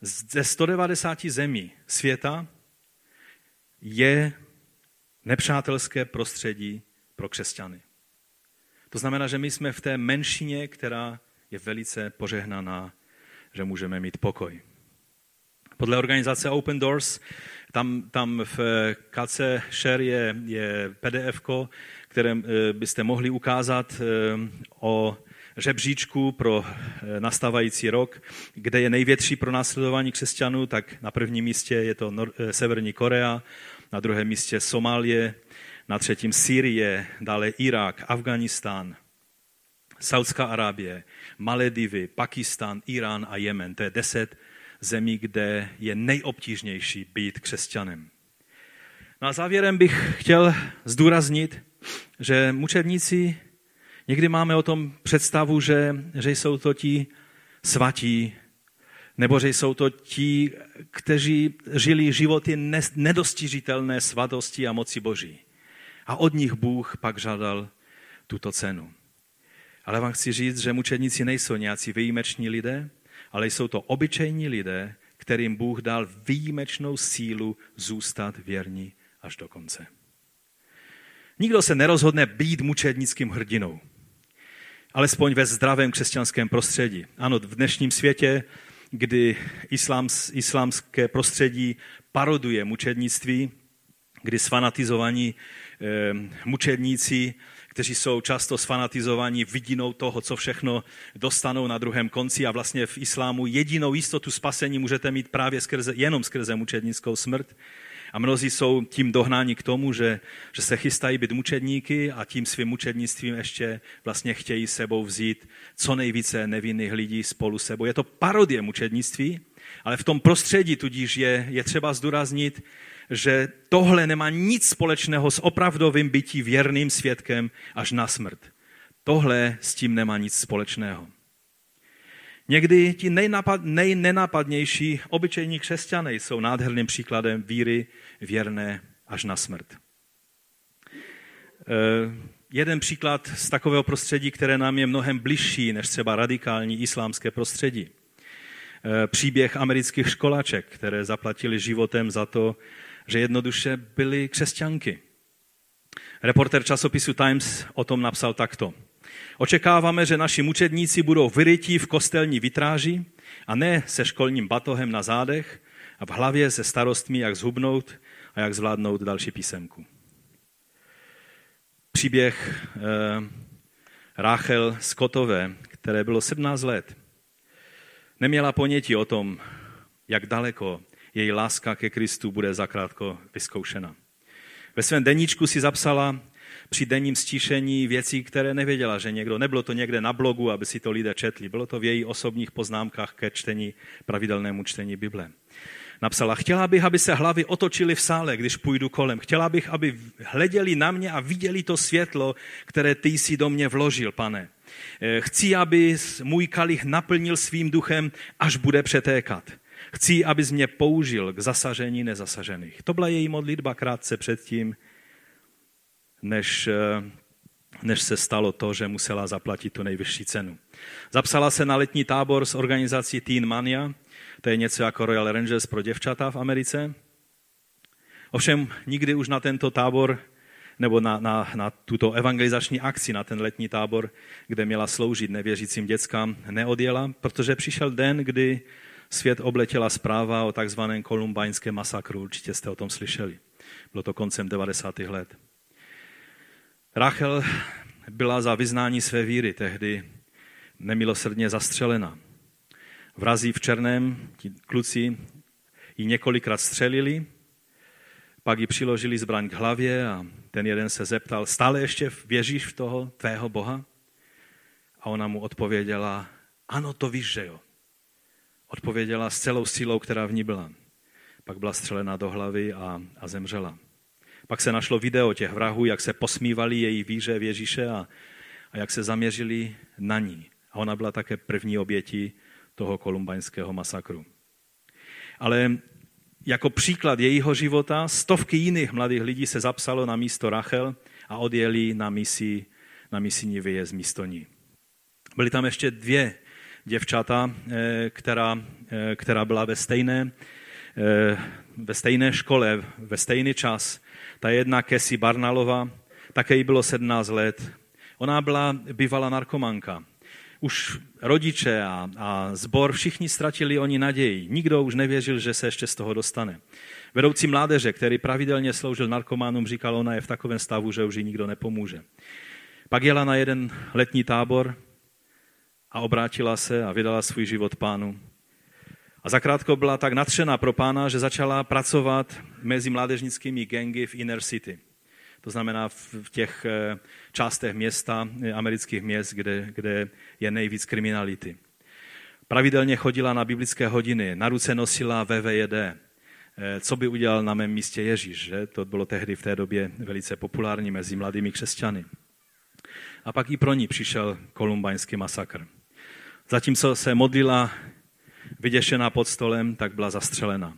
ze 190 zemí světa je nepřátelské prostředí pro křesťany. To znamená, že my jsme v té menšině, která je velice požehnaná, že můžeme mít pokoj. Podle organizace Open Doors, tam, tam v KC Share je, je pdf které eh, byste mohli ukázat eh, o žebříčku pro eh, nastávající rok, kde je největší pro následování křesťanů, tak na prvním místě je to Severní Korea, na druhém místě Somálie, na třetím Sýrie, dále Irák, Afganistán, Saudská Arábie, Maledivy, Pakistán, Irán a Jemen. To je deset zemí, kde je nejobtížnější být křesťanem. No a závěrem bych chtěl zdůraznit, že mučedníci někdy máme o tom představu, že, že jsou to ti svatí, nebo že jsou to ti, kteří žili životy nedostižitelné svatosti a moci Boží. A od nich Bůh pak žádal tuto cenu. Ale vám chci říct, že mučedníci nejsou nějací výjimeční lidé, ale jsou to obyčejní lidé, kterým Bůh dal výjimečnou sílu zůstat věrní až do konce. Nikdo se nerozhodne být mučednickým hrdinou. Alespoň ve zdravém křesťanském prostředí. Ano, v dnešním světě, kdy isláms, islámské prostředí paroduje mučednictví, kdy sfanatizovaní e, mučedníci kteří jsou často sfanatizováni vidinou toho, co všechno dostanou na druhém konci a vlastně v islámu jedinou jistotu spasení můžete mít právě skrze, jenom skrze mučednickou smrt. A mnozí jsou tím dohnáni k tomu, že, že se chystají být mučedníky a tím svým mučednictvím ještě vlastně chtějí sebou vzít co nejvíce nevinných lidí spolu sebou. Je to parodie mučednictví, ale v tom prostředí tudíž je, je třeba zdůraznit, že tohle nemá nic společného s opravdovým bytí věrným svědkem až na smrt. Tohle s tím nemá nic společného. Někdy ti nejnapad, nejnenapadnější obyčejní křesťané jsou nádherným příkladem víry věrné až na smrt. E, jeden příklad z takového prostředí, které nám je mnohem bližší než třeba radikální islámské prostředí. E, příběh amerických školaček, které zaplatili životem za to, že jednoduše byly křesťanky. Reporter časopisu Times o tom napsal takto. Očekáváme, že naši mučedníci budou vyrytí v kostelní vitráži a ne se školním batohem na zádech a v hlavě se starostmi, jak zhubnout a jak zvládnout další písemku. Příběh eh, Ráchel Skotové, které bylo 17 let, neměla ponětí o tom, jak daleko její láska ke Kristu bude zakrátko vyzkoušena. Ve svém deníčku si zapsala při denním stíšení věcí, které nevěděla, že někdo, nebylo to někde na blogu, aby si to lidé četli, bylo to v její osobních poznámkách ke čtení, pravidelnému čtení Bible. Napsala, chtěla bych, aby se hlavy otočily v sále, když půjdu kolem. Chtěla bych, aby hleděli na mě a viděli to světlo, které ty jsi do mě vložil, pane. Eh, chci, aby můj kalich naplnil svým duchem, až bude přetékat. Chci, abys mě použil k zasažení nezasažených. To byla její modlitba krátce předtím, než, eh, než se stalo to, že musela zaplatit tu nejvyšší cenu. Zapsala se na letní tábor s organizací Teen Mania, to je něco jako Royal Rangers pro děvčata v Americe. Ovšem nikdy už na tento tábor nebo na, na, na tuto evangelizační akci, na ten letní tábor, kde měla sloužit nevěřícím dětskám, neodjela, protože přišel den, kdy svět obletěla zpráva o takzvaném kolumbáňském masakru. Určitě jste o tom slyšeli. Bylo to koncem 90. let. Rachel byla za vyznání své víry tehdy nemilosrdně zastřelena. Vrazí v černém, ti kluci ji několikrát střelili, pak ji přiložili zbraň k hlavě a ten jeden se zeptal, stále ještě věříš v toho tvého Boha? A ona mu odpověděla, ano, to víš, že jo. Odpověděla s celou sílou, která v ní byla. Pak byla střelena do hlavy a, a zemřela. Pak se našlo video těch vrahů, jak se posmívali její víře v Ježíše a, a jak se zaměřili na ní. A ona byla také první obětí toho kolumbaňského masakru. Ale jako příklad jejího života stovky jiných mladých lidí se zapsalo na místo Rachel a odjeli na misi, na misijní vyjezd místo ní. Byly tam ještě dvě děvčata, eh, která, eh, která byla ve stejné, eh, ve stejné škole, ve stejný čas. Ta jedna Kesi Barnalova, také jí bylo 17 let. Ona byla bývalá narkomanka už rodiče a, a zbor, všichni ztratili oni naději. Nikdo už nevěřil, že se ještě z toho dostane. Vedoucí mládeže, který pravidelně sloužil narkománům, říkal, ona je v takovém stavu, že už jí nikdo nepomůže. Pak jela na jeden letní tábor a obrátila se a vydala svůj život pánu. A zakrátko byla tak natřená pro pána, že začala pracovat mezi mládežnickými gengy v Inner City to znamená v těch eh, částech města, eh, amerických měst, kde, kde je nejvíc kriminality. Pravidelně chodila na biblické hodiny, na ruce nosila VVJD. Eh, co by udělal na mém místě Ježíš? Že? To bylo tehdy v té době velice populární mezi mladými křesťany. A pak i pro ní přišel kolumbaňský masakr. Zatímco se modlila vyděšená pod stolem, tak byla zastřelena.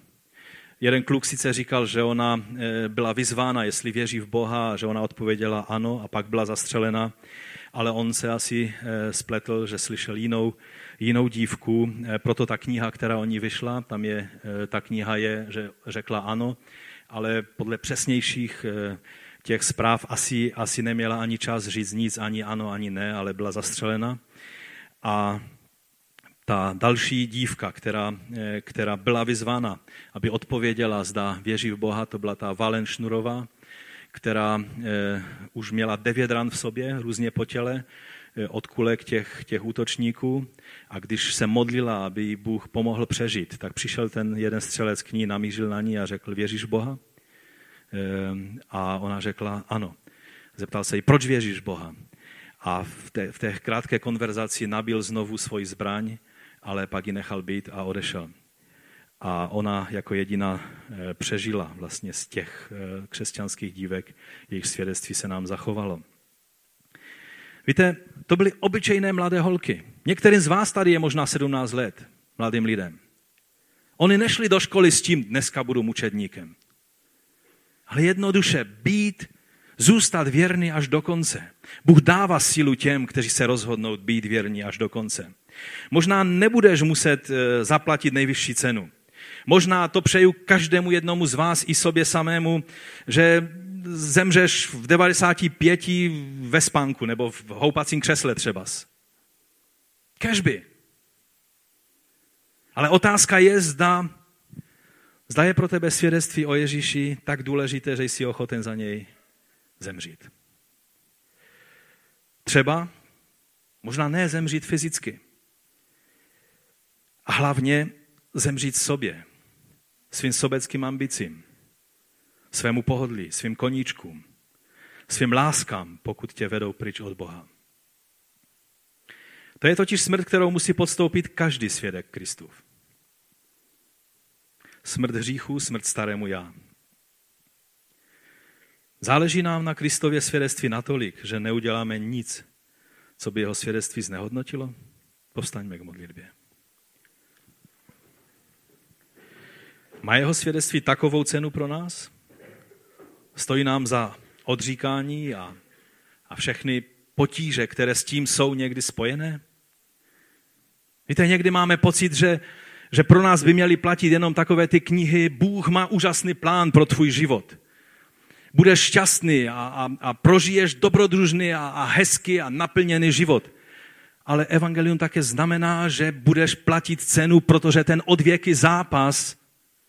Jeden kluk sice říkal, že ona eh, byla vyzvána, jestli věří v Boha, že ona odpověděla ano a pak byla zastřelena, ale on se asi eh, spletl, že slyšel jinou, jinou dívku. Eh, proto ta kniha, která o ní vyšla, tam je, ta kniha je, že řekla ano, ale podle přesnějších těch zpráv asi, asi neměla ani čas říct nic, ani ano, ani ne, ale byla zastřelena. A ta další dívka, která, eh, která byla vyzvána, aby odpověděla, zda věří v Boha, to byla ta Valen Šnurová, která eh, už měla devět ran v sobě, různě po těle, eh, od kulek těch, těch útočníků. A když se modlila, aby jí Bůh pomohl přežít, tak přišel ten jeden střelec k ní, namířil na ní a řekl, věříš Boha? A ona řekla, ano. Zeptal se jí, proč věříš Boha? A v té, v té krátké konverzaci nabil znovu svoji zbraň ale pak ji nechal být a odešel. A ona jako jediná eh, přežila vlastně z těch eh, křesťanských dívek, jejich svědectví se nám zachovalo. Víte, to byly obyčejné mladé holky. Některým z vás tady je možná 17 let, mladým lidem. Oni nešli do školy s tím, dneska budu mučedníkem. Ale jednoduše být, zůstat věrný až do konce. Bůh dává sílu těm, kteří se rozhodnou být věrní až do konce. Možná nebudeš muset eh, zaplatit nejvyšší cenu. Možná to přeju každému jednomu z vás i sobě samému, že zemřeš v 95 ve spánku nebo v houpacím křesle třeba. Kežby. Ale otázka je, zda, zda je pro tebe svědectví o Ježíši tak důležité, že jsi ochoten za něj zemřít. Třeba, možná ne zemřít fyzicky, a hlavně zemřít sobě, svým sobeckým ambicím, svému pohodlí, svým koníčkům, svým láskám, pokud tě vedou pryč od Boha. To je totiž smrt, kterou musí podstoupit každý svědek Kristův. smrt hříchu, smrt starému já. Záleží nám na Kristově svědectví natolik, že neuděláme nic, co by jeho svědectví znehodnotilo? Povstaňme k modlitbě. Má jeho svědectví takovou cenu pro nás? Stojí nám za odříkání a, a všechny potíže, které s tím jsou někdy spojené? Víte, někdy máme pocit, že, že pro nás by měly platit jenom takové ty knihy Bůh má úžasný plán pro tvůj život. Budeš šťastný a, a, a prožiješ dobrodružný a, a hezký a naplněný život. Ale evangelium také znamená, že budeš platit cenu, protože ten odvěký zápas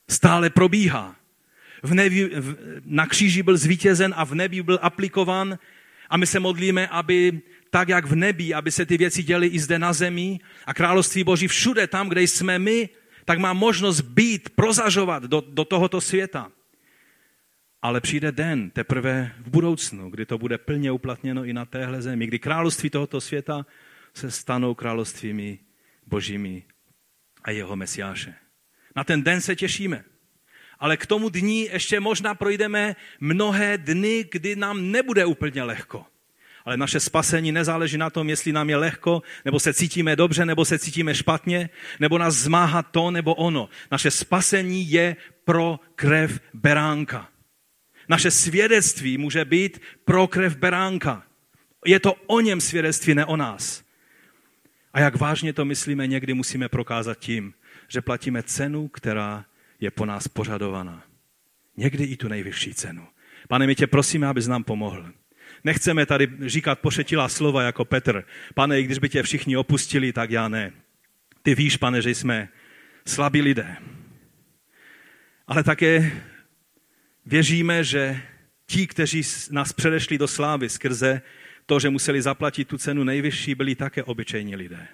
stále probíhá. V nebi, v, na kříži byl zvítězen a v nebi byl aplikovan a my se modlíme, aby tak, jak v nebi, aby se ty věci děly i zde na zemi a království Boží všude tam, kde jsme my, tak má možnost být, prozažovat do, do tohoto světa. Ale přijde den teprve v budoucnu, kdy to bude plně uplatněno i na téhle zemi, kdy království tohoto světa se stanou královstvími božími a jeho mesiáše. Na ten den se těšíme. Ale k tomu dní ještě možná projdeme mnohé dny, kdy nám nebude úplně lehko. Ale naše spasení nezáleží na tom, jestli nám je lehko, nebo se cítíme dobře, nebo se cítíme špatně, nebo nás zmáhá to nebo ono. Naše spasení je pro krev beránka. Naše svědectví může být pro krev beránka. Je to o něm svědectví, ne o nás. A jak vážně to myslíme, někdy musíme prokázat tím, že platíme cenu, která je po nás pořadovaná. Někdy i tu nejvyšší cenu. Pane, my tě prosíme, abys nám pomohl. Nechceme tady říkat pošetilá slova jako Petr. Pane, i když by tě všichni opustili, tak já ne. Ty víš, pane, že jsme slabí lidé. Ale také věříme, že ti, kteří nás předešli do slávy skrze to, že museli zaplatit tu cenu nejvyšší, byli také obyčejní lidé.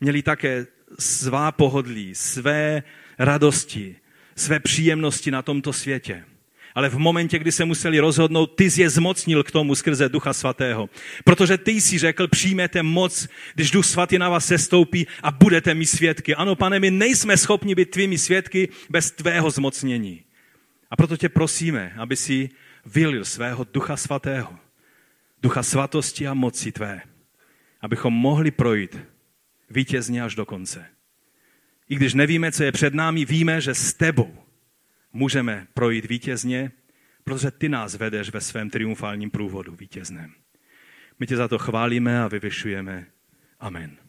Měli také svá pohodlí, své radosti, své příjemnosti na tomto světě. Ale v momentě, kdy se museli rozhodnout, ty jsi je zmocnil k tomu skrze Ducha Svatého. Protože ty jsi řekl, přijmete moc, když Duch Svatý na vás sestoupí a budete mi svědky. Ano, pane, my nejsme schopni být tvými svědky bez tvého zmocnění. A proto tě prosíme, aby si vylil svého Ducha Svatého ducha svatosti a moci tvé, abychom mohli projít vítězně až do konce. I když nevíme, co je před námi, víme, že s tebou můžeme projít vítězně, protože ty nás vedeš ve svém triumfálním průvodu vítězném. My tě za to chválíme a vyvyšujeme. Amen.